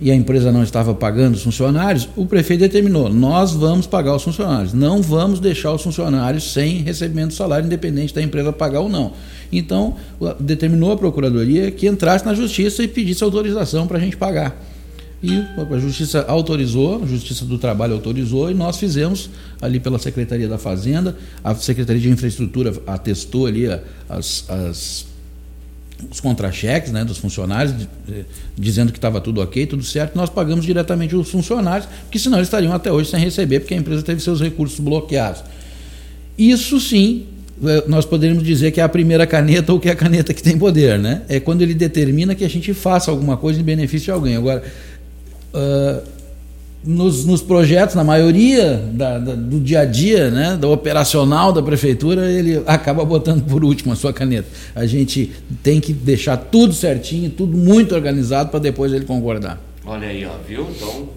e a empresa não estava pagando os funcionários, o prefeito determinou: nós vamos pagar os funcionários, não vamos deixar os funcionários sem recebimento de salário, independente da empresa pagar ou não. Então, determinou a procuradoria que entrasse na justiça e pedisse autorização para a gente pagar. E a Justiça autorizou, a Justiça do Trabalho autorizou, e nós fizemos ali pela Secretaria da Fazenda, a Secretaria de Infraestrutura atestou ali as, as os contra-cheques né, dos funcionários, dizendo que estava tudo ok, tudo certo, nós pagamos diretamente os funcionários, porque senão eles estariam até hoje sem receber, porque a empresa teve seus recursos bloqueados. Isso sim, é, nós poderíamos dizer que é a primeira caneta ou que é a caneta que tem poder, né? É quando ele determina que a gente faça alguma coisa em benefício de alguém. Agora, uh, nos, nos, projetos, na maioria da, da, do dia a dia, né, da operacional da prefeitura, ele acaba botando por último a sua caneta. A gente tem que deixar tudo certinho, tudo muito organizado para depois ele concordar. Olha aí, ó, viu? Então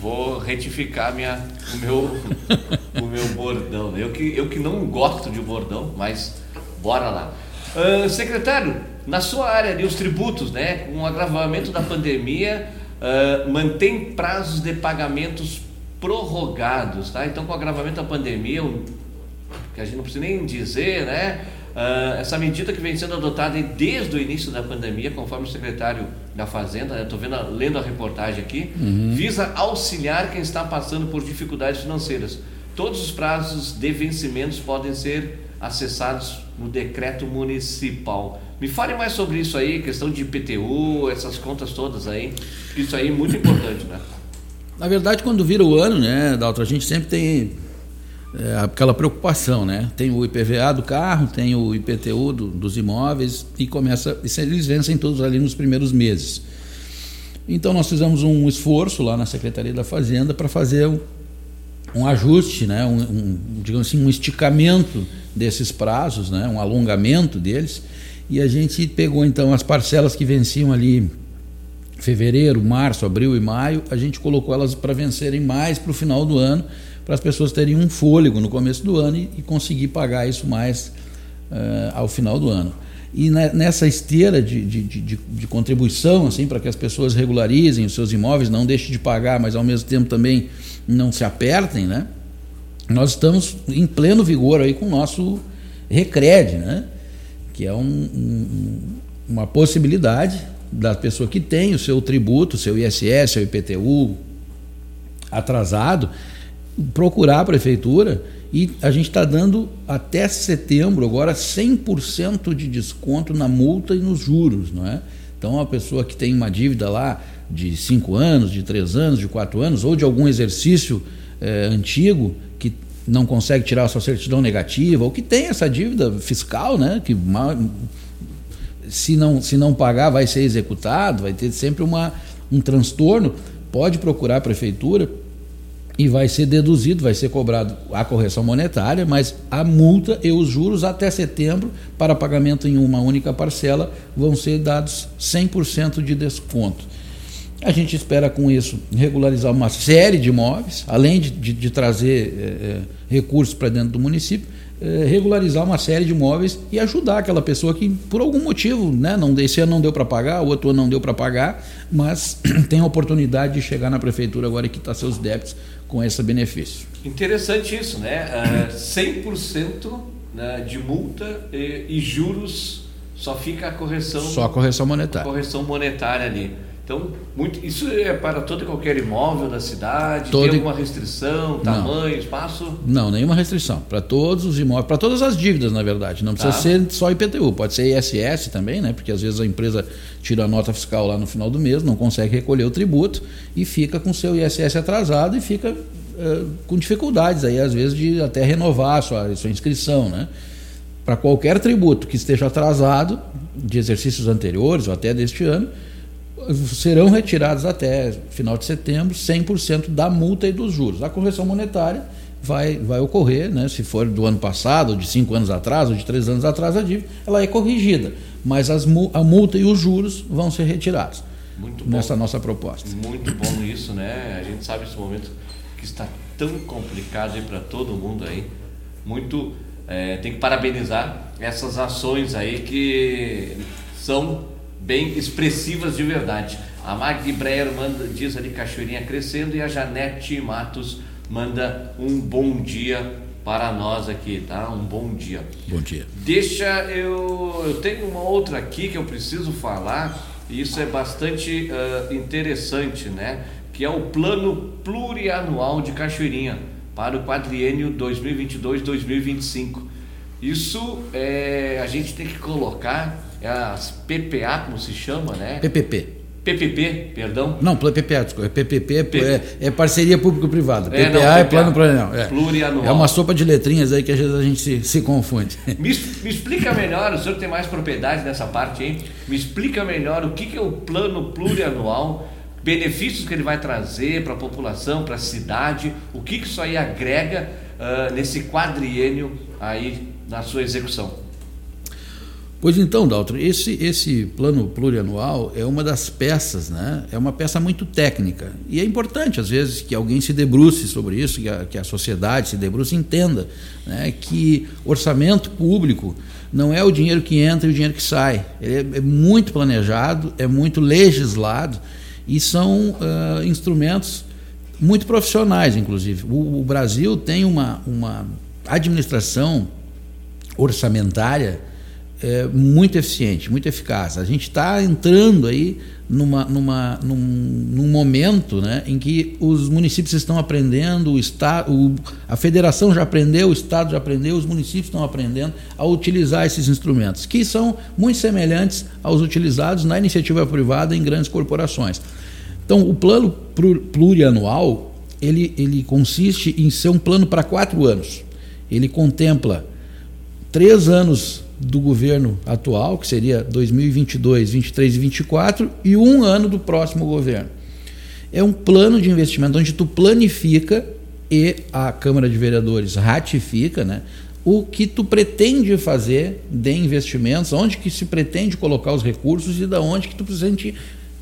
vou retificar minha, o, meu, [laughs] o meu bordão. Eu que, eu que não gosto de bordão, mas bora lá. Uh, secretário, na sua área de os tributos, né, com o agravamento da pandemia, uh, mantém prazos de pagamentos prorrogados, tá? Então, com o agravamento da pandemia, que a gente não precisa nem dizer, né? Uh, essa medida que vem sendo adotada desde o início da pandemia, conforme o secretário da Fazenda, estou né? vendo, lendo a reportagem aqui, uhum. visa auxiliar quem está passando por dificuldades financeiras. Todos os prazos de vencimentos podem ser acessados no decreto municipal. Me fale mais sobre isso aí, questão de IPTU, essas contas todas aí. Isso aí é muito importante, né? [coughs] Na verdade, quando vira o ano, né, Dalton, a gente sempre tem é, aquela preocupação, né? Tem o IPVA do carro, tem o IPTU do, dos imóveis e começa, e eles vencem todos ali nos primeiros meses. Então nós fizemos um esforço lá na Secretaria da Fazenda para fazer um, um, ajuste, né? Um, um, digamos assim, um esticamento desses prazos, né? um alongamento deles e a gente pegou então as parcelas que venciam ali fevereiro, março, abril e maio, a gente colocou elas para vencerem mais para o final do ano, para as pessoas terem um fôlego no começo do ano e, e conseguir pagar isso mais uh, ao final do ano. E nessa esteira de, de, de, de contribuição, assim, para que as pessoas regularizem os seus imóveis, não deixem de pagar, mas ao mesmo tempo também não se apertem, né? Nós estamos em pleno vigor aí com o nosso Recred, né? Que é um, um, uma possibilidade da pessoa que tem o seu tributo, seu ISS, seu IPTU atrasado, procurar a prefeitura e a gente está dando até setembro agora 100% de desconto na multa e nos juros, não é? Então a pessoa que tem uma dívida lá de 5 anos, de 3 anos, de 4 anos, ou de algum exercício é, antigo que não consegue tirar a sua certidão negativa, ou que tem essa dívida fiscal, né? Que se não, se não pagar vai ser executado, vai ter sempre uma, um transtorno, pode procurar a prefeitura e vai ser deduzido, vai ser cobrado a correção monetária, mas a multa e os juros até setembro, para pagamento em uma única parcela, vão ser dados 100% de desconto. A gente espera com isso regularizar uma série de imóveis, além de, de, de trazer é, recursos para dentro do município, é, regularizar uma série de imóveis e ajudar aquela pessoa que, por algum motivo, né, não, esse ano não deu para pagar, o outro ano não deu para pagar, mas [clears throat] tem a oportunidade de chegar na prefeitura agora e quitar seus débitos com esse benefício. Interessante isso, né? Uh, 100% né, de multa e, e, juros só fica a correção. Só a correção monetária. A correção monetária ali. Então, muito, isso é para todo e qualquer imóvel da cidade? Todo... Tem alguma restrição, tamanho, não. espaço? Não, nenhuma restrição. Para todos os imóveis, para todas as dívidas, na verdade. Não precisa tá. ser só IPTU, pode ser ISS também, né? Porque às vezes a empresa tira a nota fiscal lá no final do mês, não consegue recolher o tributo e fica com seu ISS atrasado e fica uh, com dificuldades aí, às vezes, de até renovar a sua, a sua inscrição, né? Para qualquer tributo que esteja atrasado de exercícios anteriores ou até deste ano, serão retirados até final de setembro 100% da multa e dos juros. A correção monetária vai, vai ocorrer, né, se for do ano passado, de cinco anos atrás, ou de três anos atrás, a dívida ela é corrigida, mas as, a multa e os juros vão ser retirados Muito nessa bom. nossa proposta. Muito bom isso, né? A gente sabe esse momento que está tão complicado para todo mundo aí. Muito é, tem que parabenizar essas ações aí que são bem expressivas de verdade. A Magdi Breyer manda, diz ali Cachoeirinha crescendo e a Janete Matos manda um bom dia para nós aqui, tá? Um bom dia. Bom dia. Deixa eu. Eu tenho uma outra aqui que eu preciso falar, e isso é bastante uh, interessante, né? Que é o plano plurianual de Cachoeirinha para o quadriênio 2022-2025. Isso é, a gente tem que colocar as PPA, como se chama, né? PPP. PPP, perdão? Não, PPA, desculpa. PPP é, é, é parceria público-privada. PPA é, não, PPA, é plano plurianual. É. plurianual. É uma sopa de letrinhas aí que às vezes a gente se, se confunde. [laughs] Me, me, explica melhor, o senhor tem mais propriedade nessa parte aí, me explica melhor o que, que é o plano plurianual, benefícios que ele vai trazer para a população, para a cidade, o que, que isso aí agrega uh, nesse quadriênio aí na sua execução. Pois então, Daltro, esse, esse plano plurianual é uma das peças, né? é uma peça muito técnica. E é importante, às vezes, que alguém se debruce sobre isso, que a, que a sociedade se debruce e entenda né? que orçamento público não é o dinheiro que entra e o dinheiro que sai. Ele é, é muito planejado, é muito legislado e são uh, instrumentos muito profissionais, inclusive. O, o Brasil tem uma, uma administração orçamentária é, muito eficiente, muito eficaz. A gente está entrando aí numa, numa, num, num, momento né, em que os municípios estão aprendendo, o estado, a federação já aprendeu, o Estado já aprendeu, os municípios estão aprendendo a utilizar esses instrumentos, que são muito semelhantes aos utilizados na iniciativa privada em grandes corporações. Então, o plano plurianual ele, ele consiste em ser um plano para quatro anos. Ele contempla três anos do governo atual, que seria 2022, 23 e 24, e um ano do próximo governo. É um plano de investimento onde tu planifica e a Câmara de Vereadores ratifica, né? O que tu pretende fazer de investimentos, onde que se pretende colocar os recursos e da onde que tu pretende,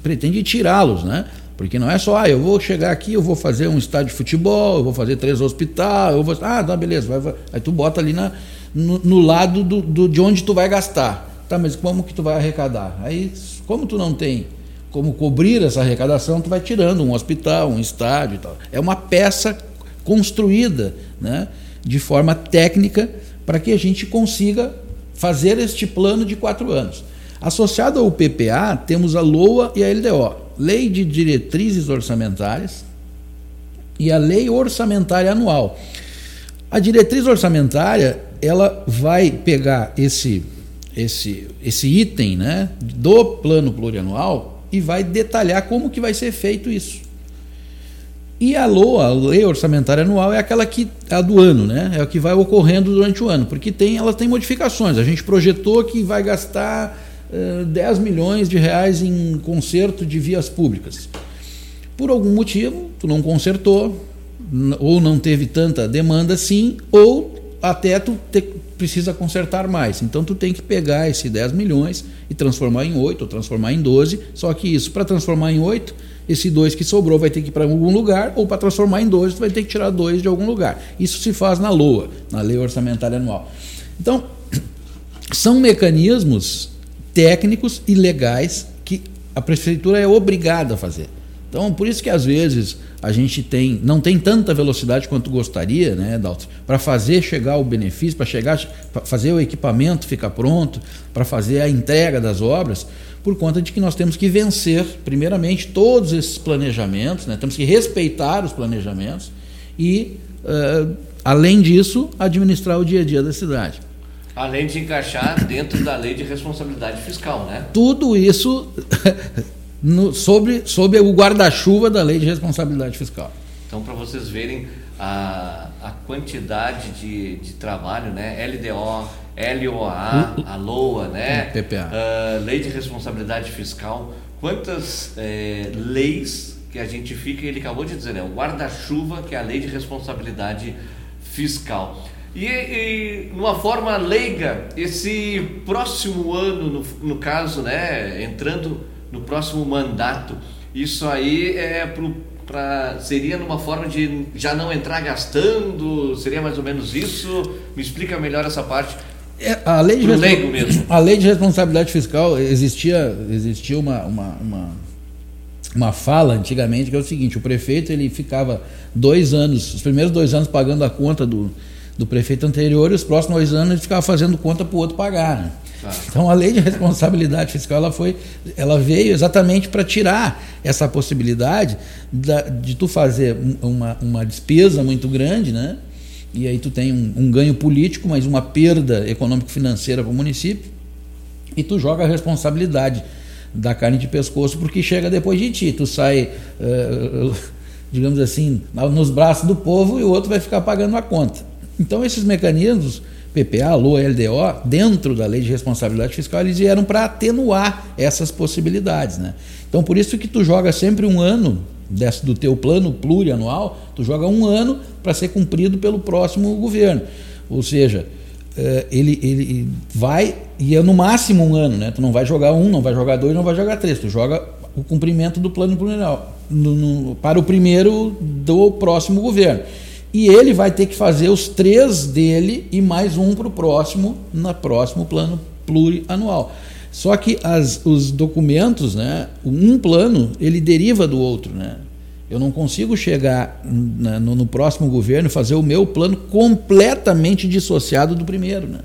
pretende tirá-los, né? Porque não é só, ah, eu vou chegar aqui, eu vou fazer um estádio de futebol, eu vou fazer três hospitais, eu vou. Ah, tá, beleza, vai, vai. Aí tu bota ali na, no, no lado do, do, de onde tu vai gastar. Tá, mas como que tu vai arrecadar? Aí, como tu não tem como cobrir essa arrecadação, tu vai tirando um hospital, um estádio e tal. É uma peça construída né, de forma técnica para que a gente consiga fazer este plano de quatro anos. Associado ao PPA, temos a LOA e a LDO, Lei de Diretrizes Orçamentárias e a Lei Orçamentária Anual. A diretriz orçamentária ela vai pegar esse, esse, esse item né, do plano plurianual e vai detalhar como que vai ser feito isso. E a LOA, a Lei Orçamentária Anual, é aquela que a do ano, né? É o que vai ocorrendo durante o ano, porque tem, ela tem modificações. A gente projetou que vai gastar uh, 10 milhões de reais em conserto de vias públicas. Por algum motivo, tu não consertou, ou não teve tanta demanda assim, ou até tu te, precisa consertar mais. Então tu tem que pegar esse 10 milhões e transformar em 8 ou transformar em 12. Só que isso, para transformar em 8, esse 2 que sobrou vai ter que ir para algum lugar, ou para transformar em 12, tu vai ter que tirar 2 de algum lugar. Isso se faz na LOA, na Lei Orçamentária Anual. Então, [clears throat] são mecanismos técnicos e legais que a prefeitura é obrigada a fazer. Então, por isso que às vezes a gente tem não tem tanta velocidade quanto gostaria, né, Dalton, para fazer chegar o benefício, para chegar fazer o equipamento ficar pronto, para fazer a entrega das obras, por conta de que nós temos que vencer, primeiramente, todos esses planejamentos, né? temos que respeitar os planejamentos e, uh, além disso, administrar o dia a dia da cidade. Além de encaixar dentro da lei de responsabilidade fiscal, né? Tudo isso [laughs] no, sobre, sobre o guarda-chuva da lei de responsabilidade fiscal. Então, para vocês verem a, a quantidade de, de trabalho, né? LDO, LOA, a LOA, né? PPA. Uh, lei de responsabilidade fiscal. Quantas é, leis que a gente fica, ele acabou de dizer, né? O guarda-chuva, que é a lei de responsabilidade fiscal. E, e numa forma leiga, esse próximo ano, no, no caso, né? Entrando no próximo mandato, isso aí é pro Pra, seria numa forma de já não entrar gastando? Seria mais ou menos isso? Me explica melhor essa parte. É, a, lei de mesmo. a lei de responsabilidade fiscal existia, existia uma, uma, uma, uma fala antigamente que é o seguinte: o prefeito ele ficava dois anos, os primeiros dois anos pagando a conta do, do prefeito anterior e os próximos dois anos ele ficava fazendo conta para o outro pagar. Né? Tá. Então a lei de responsabilidade fiscal ela foi, ela veio exatamente para tirar essa possibilidade da, de tu fazer uma, uma despesa muito grande, né? e aí tu tem um, um ganho político, mas uma perda econômico-financeira para o município, e tu joga a responsabilidade da carne de pescoço porque chega depois de ti. Tu sai, uh, digamos assim, nos braços do povo e o outro vai ficar pagando a conta. Então, esses mecanismos, PPA, LOA, LDO, dentro da lei de responsabilidade fiscal, eles vieram para atenuar essas possibilidades. Né? Então, por isso que tu joga sempre um ano desse, do teu plano plurianual, tu joga um ano para ser cumprido pelo próximo governo. Ou seja, eh, ele, ele vai, e é no máximo um ano, né? Tu não vai jogar um, não vai jogar dois, não vai jogar três, tu joga o cumprimento do plano plurianual no, no, para o primeiro do próximo governo. E ele vai ter que fazer os três dele e mais um para o próximo, no próximo plano plurianual. Só que as, os documentos, né, um plano, ele deriva do outro. Né? Eu não consigo chegar no, no, próximo governo e fazer o meu plano completamente dissociado do primeiro. Né?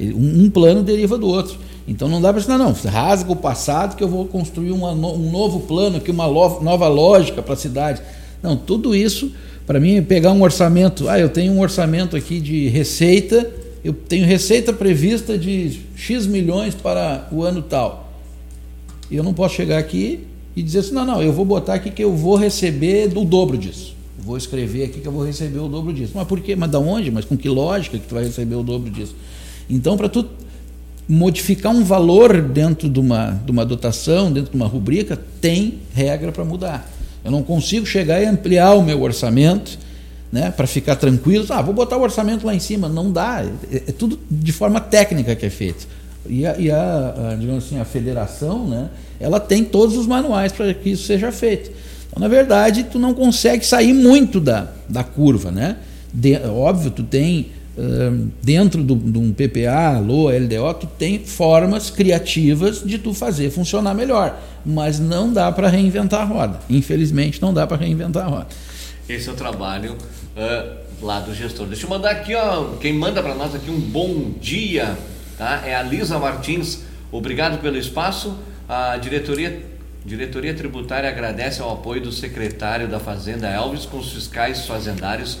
Um, plano deriva do outro. Então não dá para dizer, não, rasga o passado que eu vou construir uma, um novo plano, aqui, uma nova lógica para a cidade. Não, tudo isso, para mim, pegar um orçamento. Ah, eu tenho um orçamento aqui de receita eu tenho receita prevista de X milhões para o ano tal. E eu não posso chegar aqui e dizer assim, não, não, eu vou botar aqui que eu vou receber o dobro disso. Vou escrever aqui que eu vou receber o dobro disso. Mas por quê? Mas da onde? Mas com que lógica que tu vai receber o dobro disso? Então, para tu modificar um valor dentro de uma, de uma dotação, dentro de uma rubrica, tem regra para mudar. Eu não consigo chegar e ampliar o meu orçamento né, para ficar tranquilo, ah, vou botar o orçamento lá em cima. Não dá, é, é tudo de forma técnica que é feito. E a, e a, a, digamos assim, a federação, né, ela tem todos os manuais para que isso seja feito. Então, na verdade, tu não consegue sair muito da, da curva, né? De, óbvio, tu tem dentro do, de um PPA, LOA, LDO, tu tem formas criativas de tu fazer funcionar melhor, mas não dá para reinventar a roda. Infelizmente, não dá para reinventar a roda. Esse é o trabalho uh, lá do gestor. Deixa eu mandar aqui, ó, quem manda para nós aqui um bom dia, tá? É a Lisa Martins. Obrigado pelo espaço. A diretoria Diretoria Tributária agradece ao apoio do secretário da Fazenda Elvis com os fiscais fazendários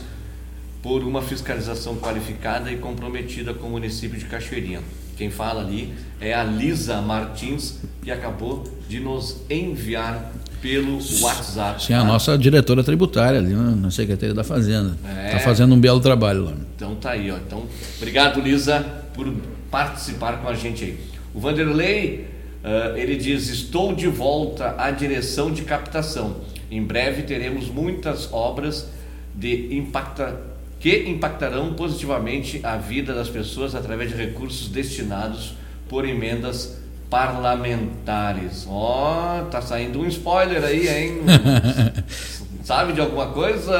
por uma fiscalização qualificada e comprometida com o município de Cachoeirinha. Quem fala ali é a Lisa Martins, que acabou de nos enviar pelo WhatsApp. Sim, tá? a nossa diretora tributária ali na Secretaria da Fazenda. Está é. fazendo um belo trabalho lá. Então tá aí, ó. Então, obrigado, Lisa, por participar com a gente aí. O Vanderlei, uh, ele diz: Estou de volta à direção de captação. Em breve teremos muitas obras de impacta, que impactarão positivamente a vida das pessoas através de recursos destinados por emendas parlamentares. Ó, oh, tá saindo um spoiler aí, hein? [laughs] Sabe de alguma coisa?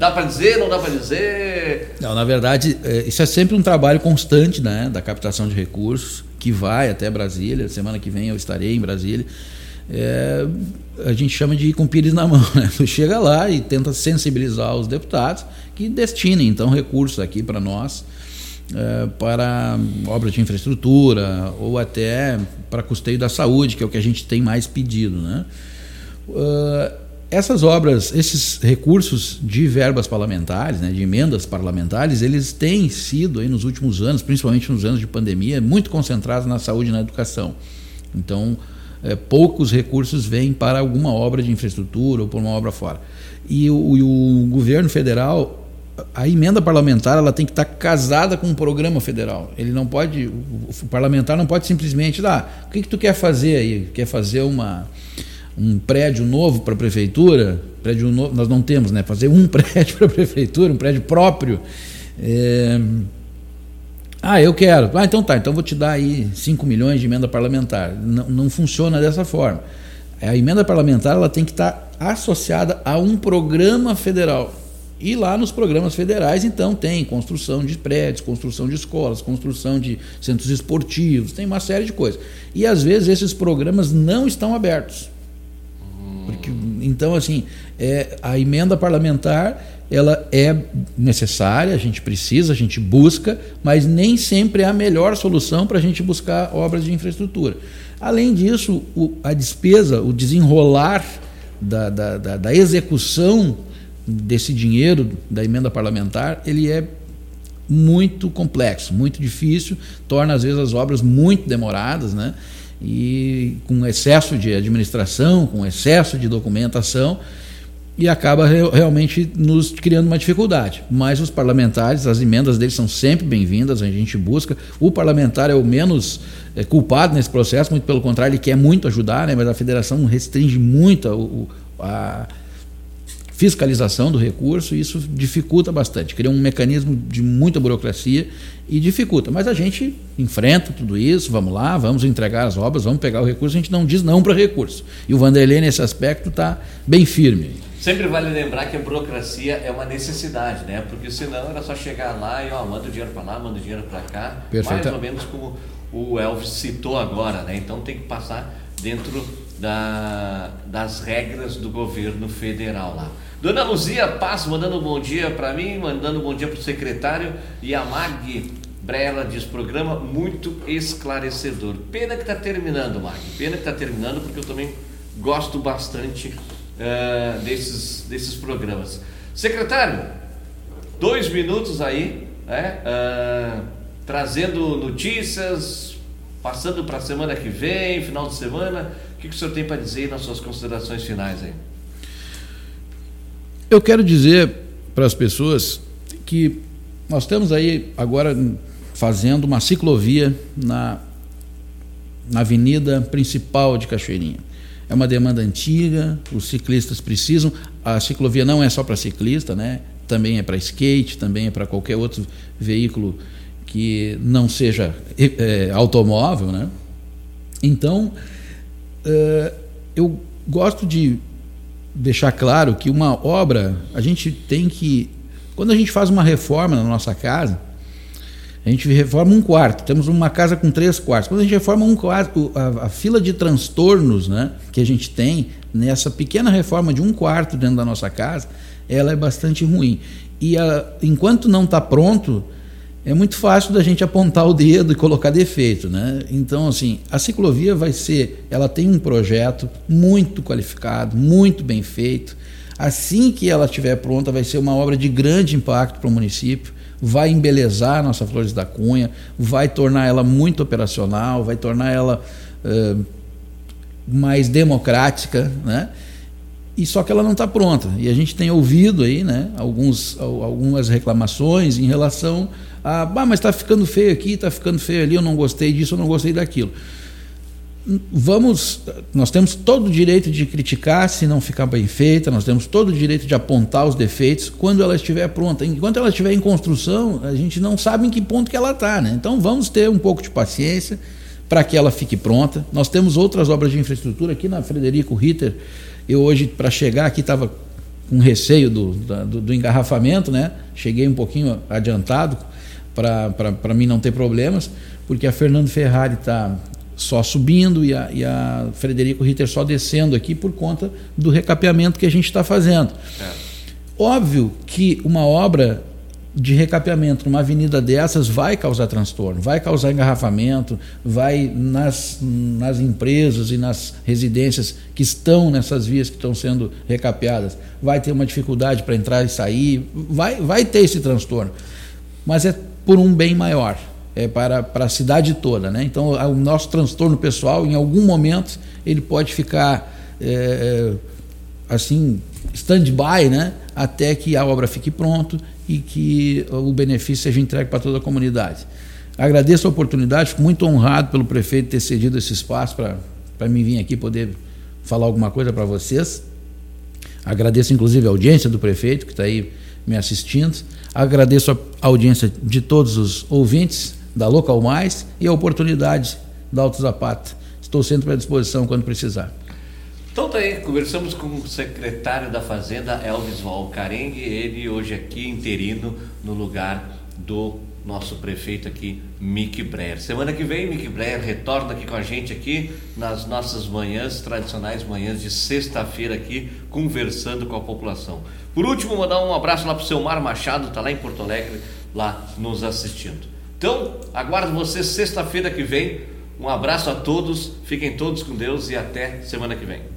Dá para dizer, não dá para dizer? Não, na verdade, é, isso é sempre um trabalho constante, né, da captação de recursos, que vai até Brasília. Semana que vem eu estarei em Brasília. é, a gente chama de ir com pires na mão. [laughs] Né? Tu chega lá e tenta sensibilizar os deputados que destinem então recursos aqui para nós é, para obras de infraestrutura ou até para custeio da saúde, que é o que a gente tem mais pedido. Né? Uh, essas obras, esses recursos de verbas parlamentares, né, de emendas parlamentares, eles têm sido aí nos últimos anos, principalmente nos anos de pandemia, muito concentrados na saúde e na educação. Então, é, poucos recursos vêm para alguma obra de infraestrutura ou para uma obra fora. E o, e o governo federal a emenda parlamentar ela tem que estar casada com um programa federal. Ele não pode, o parlamentar não pode simplesmente dar. Ah, o que, que tu quer fazer aí? Quer fazer uma um prédio novo para a prefeitura? Prédio novo, nós não temos, né? Fazer um [laughs] prédio para a prefeitura, um prédio próprio. É... Ah, eu quero. Ah, então tá, então vou te dar aí 5 milhões de emenda parlamentar. Não, não funciona dessa forma. A emenda parlamentar ela tem que estar associada a um programa federal. E lá nos programas federais, então, tem construção de prédios, construção de escolas, construção de centros esportivos, tem uma série de coisas. E às vezes esses programas não estão abertos. Porque, então, assim, é, a emenda parlamentar ela é necessária, a gente precisa, a gente busca, mas nem sempre é a melhor solução para a gente buscar obras de infraestrutura. Além disso, o, a despesa, o desenrolar da, da, da, da execução desse dinheiro da emenda parlamentar, ele é muito complexo, muito difícil, torna às vezes as obras muito demoradas, né? E com excesso de administração, com excesso de documentação, e acaba realmente nos criando uma dificuldade. Mas os parlamentares, as emendas deles são sempre bem-vindas, a gente busca. O parlamentar é o menos é, culpado nesse processo, muito pelo contrário, ele quer muito ajudar, né? mas a federação restringe muito a, a fiscalização do recurso, e isso dificulta bastante, cria um mecanismo de muita burocracia e dificulta. Mas a gente enfrenta tudo isso, vamos lá, vamos entregar as obras, vamos pegar o recurso, a gente não diz não para recurso. E o Vanderlei, nesse aspecto, está bem firme. Sempre vale lembrar que a burocracia é uma necessidade, né? Porque senão era só chegar lá e ó, manda o dinheiro para lá, manda o dinheiro para cá, Perfeito. mais ou menos como o Elvis citou agora, né? Então tem que passar dentro da, das regras do governo federal lá. Dona Luzia Paz mandando um bom dia para mim, mandando um bom dia para o secretário e a Mag Brela diz programa muito esclarecedor. Pena que está terminando, Mag. Pena que está terminando porque eu também gosto bastante uh, desses, desses programas. Secretário, dois minutos aí, né, uh, trazendo notícias, passando para a semana que vem, final de semana. O que, que o senhor tem para dizer nas suas considerações finais aí? Eu quero dizer para as pessoas que nós estamos aí agora fazendo uma ciclovia na, na avenida principal de Cachoeirinha. É uma demanda antiga, os ciclistas precisam. A ciclovia não é só para ciclista, né? também é para skate, também é para qualquer outro veículo que não seja é, automóvel, né? Então, é, eu gosto de deixar claro que uma obra, a gente tem que. Quando a gente faz uma reforma na nossa casa, a gente reforma um quarto. Temos uma casa com três quartos. Quando a gente reforma um quarto, a, a, fila de transtornos né, que a gente tem nessa pequena reforma de um quarto dentro da nossa casa, ela é bastante ruim. E a, enquanto não está pronto, é muito fácil da gente apontar o dedo e colocar defeito, né? Então, assim, a ciclovia vai ser, ela tem um projeto muito qualificado, muito bem feito. Assim que ela estiver pronta, vai ser uma obra de grande impacto para o município, vai embelezar a nossa Flores da Cunha, vai tornar ela muito operacional, vai tornar ela uh, mais democrática, né? E só que ela não está pronta. E a gente tem ouvido aí, né, alguns, algumas reclamações em relação ah, mas está ficando feio aqui, está ficando feio ali, eu não gostei disso, eu não gostei daquilo. Vamos, nós temos todo o direito de criticar se não ficar bem feita, nós temos todo o direito de apontar os defeitos quando ela estiver pronta. Enquanto ela estiver em construção, a gente não sabe em que ponto que ela está, né? Então vamos ter um pouco de paciência para que ela fique pronta. Nós temos outras obras de infraestrutura aqui na Frederico Ritter. Eu hoje, para chegar aqui, estava com receio do, do, do engarrafamento, né? Cheguei um pouquinho adiantado para mim não ter problemas, porque a Fernando Ferrari está só subindo e a, e a Frederico Ritter só descendo aqui por conta do recapeamento que a gente está fazendo. É. Óbvio que uma obra de recapeamento numa avenida dessas vai causar transtorno, vai causar engarrafamento, vai nas, nas empresas e nas residências que estão nessas vias que estão sendo recapeadas, vai ter uma dificuldade para entrar e sair, vai, vai ter esse transtorno. Mas é por um bem maior, é para, para a cidade toda. Né? Então, o nosso transtorno pessoal, em algum momento, ele pode ficar é, assim, stand-by, né? até que a obra fique pronta e que o benefício seja entregue para toda a comunidade. Agradeço a oportunidade, fico muito honrado pelo prefeito ter cedido esse espaço para mim vir aqui poder falar alguma coisa para vocês. Agradeço inclusive a audiência do prefeito que está aí me assistindo. Agradeço a audiência de todos os ouvintes da Local Mais e a oportunidade da Alto Zapata. Estou sempre à disposição quando precisar. Então tá aí, conversamos com o secretário da Fazenda, Elvis Valcarengue, ele hoje aqui interino no lugar do nosso prefeito aqui, Mick Breyer. Semana que vem, Mick Breyer retorna aqui com a gente aqui nas nossas manhãs, tradicionais manhãs de sexta-feira aqui, conversando com a população. Por último, mandar um abraço lá pro seu Mar Machado, tá lá em Porto Alegre, lá nos assistindo. Então, aguardo você sexta-feira que vem. Um abraço a todos, fiquem todos com Deus e até semana que vem.